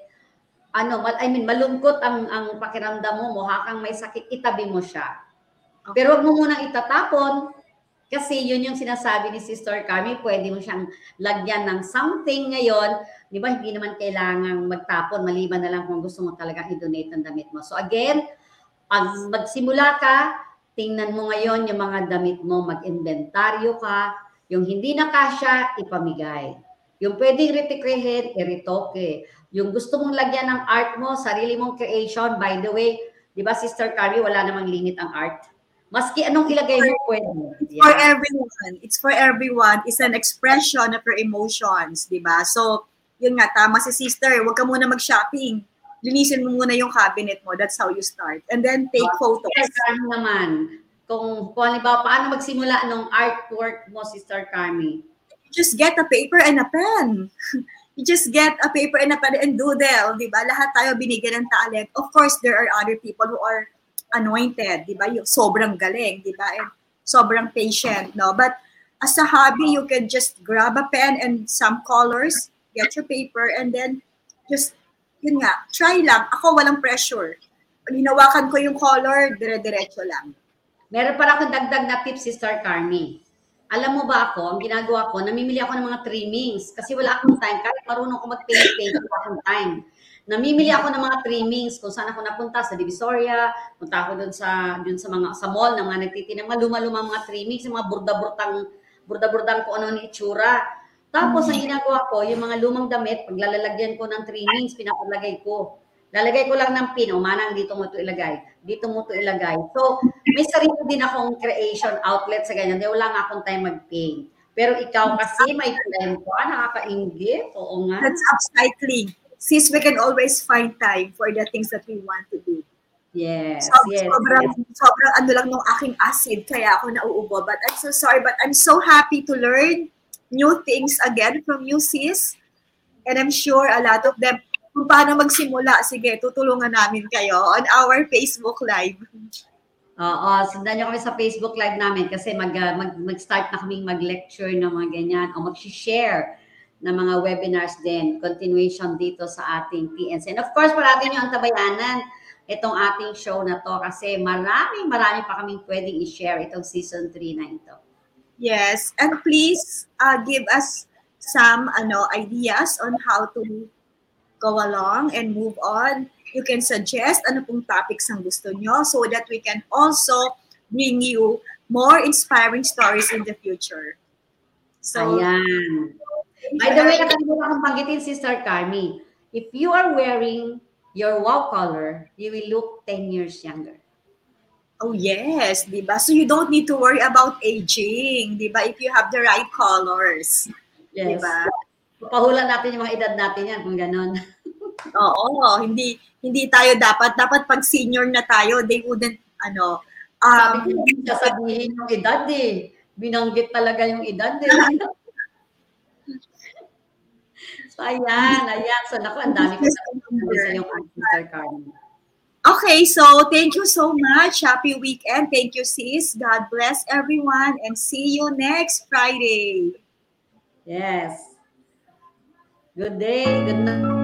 ano, I mean, malungkot ang, ang pakiramdam mo, mukha kang may sakit, itabi mo siya. Pero wag mo munang itatapon, kasi yun yung sinasabi ni Sister Carmi, pwede mo siyang lagyan ng something ngayon. Di ba, hindi naman kailangang magtapon, maliban na lang kung gusto mo talaga i-donate ang damit mo. So again, pag magsimula ka, tingnan mo ngayon yung mga damit mo, mag-inventaryo ka, yung hindi na kasya, ipamigay. Yung pwedeng retikehin, iritoke. Yung gusto mong lagyan ng art mo, sarili mong creation, by the way, di ba Sister Carmi, wala namang limit ang art. Maski anong ilagay mo, pwede. for Yeah. everyone. It's for everyone. It's an expression of your emotions, di ba? So, yun nga, tama si sister. Huwag ka muna mag-shopping. Linisin mo muna yung cabinet mo. That's how you start. And then take photos. Yes, ano naman. Kung, kung halimbawa, paano magsimula nung artwork mo, Sister Carmi? Just get a paper and a pen. You just get a paper and a pen and doodle, di ba? Lahat tayo binigyan ng talent. Of course, there are other people who are anointed, di ba? Yung sobrang galing, di ba? And sobrang patient, no? But as a hobby, you can just grab a pen and some colors, get your paper, and then just, yun nga, try lang. Ako, walang pressure. Pag hinawakan ko yung color, dire-diretso lang. Meron para akong dagdag na tip, Sister Carmi. Alam mo ba ako, ang ginagawa ko, namimili ako ng mga trimmings kasi wala akong time. Kahit marunong ko mag-paint-paint, wala akong time. Namimili ako ng mga trimmings kung saan ako napunta sa Divisoria, punta ako doon sa doon sa mga sa mall ng mga nagtitinang mga luma-luma mga trimmings, mga burda-burdang burda-burdang ko ano ni itsura. Tapos ang ginagawa ko, yung mga lumang damit, paglalagyan ko ng trimmings, pinapalagay ko. Lalagay ko lang ng pin, o manang dito mo ito ilagay. Dito mo ito ilagay. So, may sarili din akong creation outlet sa ganyan. Di wala nga akong time mag-paint. Pero ikaw kasi may time ko, ah, nakakaingit. Oo nga. That's upcycling. Sis, we can always find time for the things that we want to do. Yes, So, yes. sobrang, yes. sobrang ano lang nung aking acid, kaya ako nauubo. But I'm so sorry, but I'm so happy to learn new things again from you, sis. And I'm sure a lot of them, kung paano magsimula, sige, tutulungan namin kayo on our Facebook Live. Oo, sundan niyo kami sa Facebook Live namin kasi mag, uh, mag, mag-start na kaming mag-lecture ng mga ganyan o mag-share ng mga webinars din, continuation dito sa ating TNC. And of course, parating niyo ang tabayanan itong ating show na to kasi marami, marami pa kaming pwedeng i-share itong season 3 na ito. Yes, and please uh, give us some ano ideas on how to go along and move on. You can suggest ano pong topics ang gusto nyo so that we can also bring you more inspiring stories in the future. So, Ayan. By the way, nakalimutan kong banggitin, Sister Carmi. If you are wearing your wow color, you will look 10 years younger. oh yes, di ba? So you don't need to worry about aging, di ba? If you have the right colors. Yes. Diba? Pahulan natin yung mga edad natin yan kung ganon. Oo, hindi hindi tayo dapat dapat pag senior na tayo, they wouldn't ano Sabi um ko, hindi sasabihin yung edad eh. Binanggit talaga yung edad eh. so, ayan, ayan. So, naku, ang dami ko na sa yung Sister Carmen. Okay, so thank you so much. Happy weekend. Thank you, sis. God bless everyone and see you next Friday. Yes. Good day. Good night.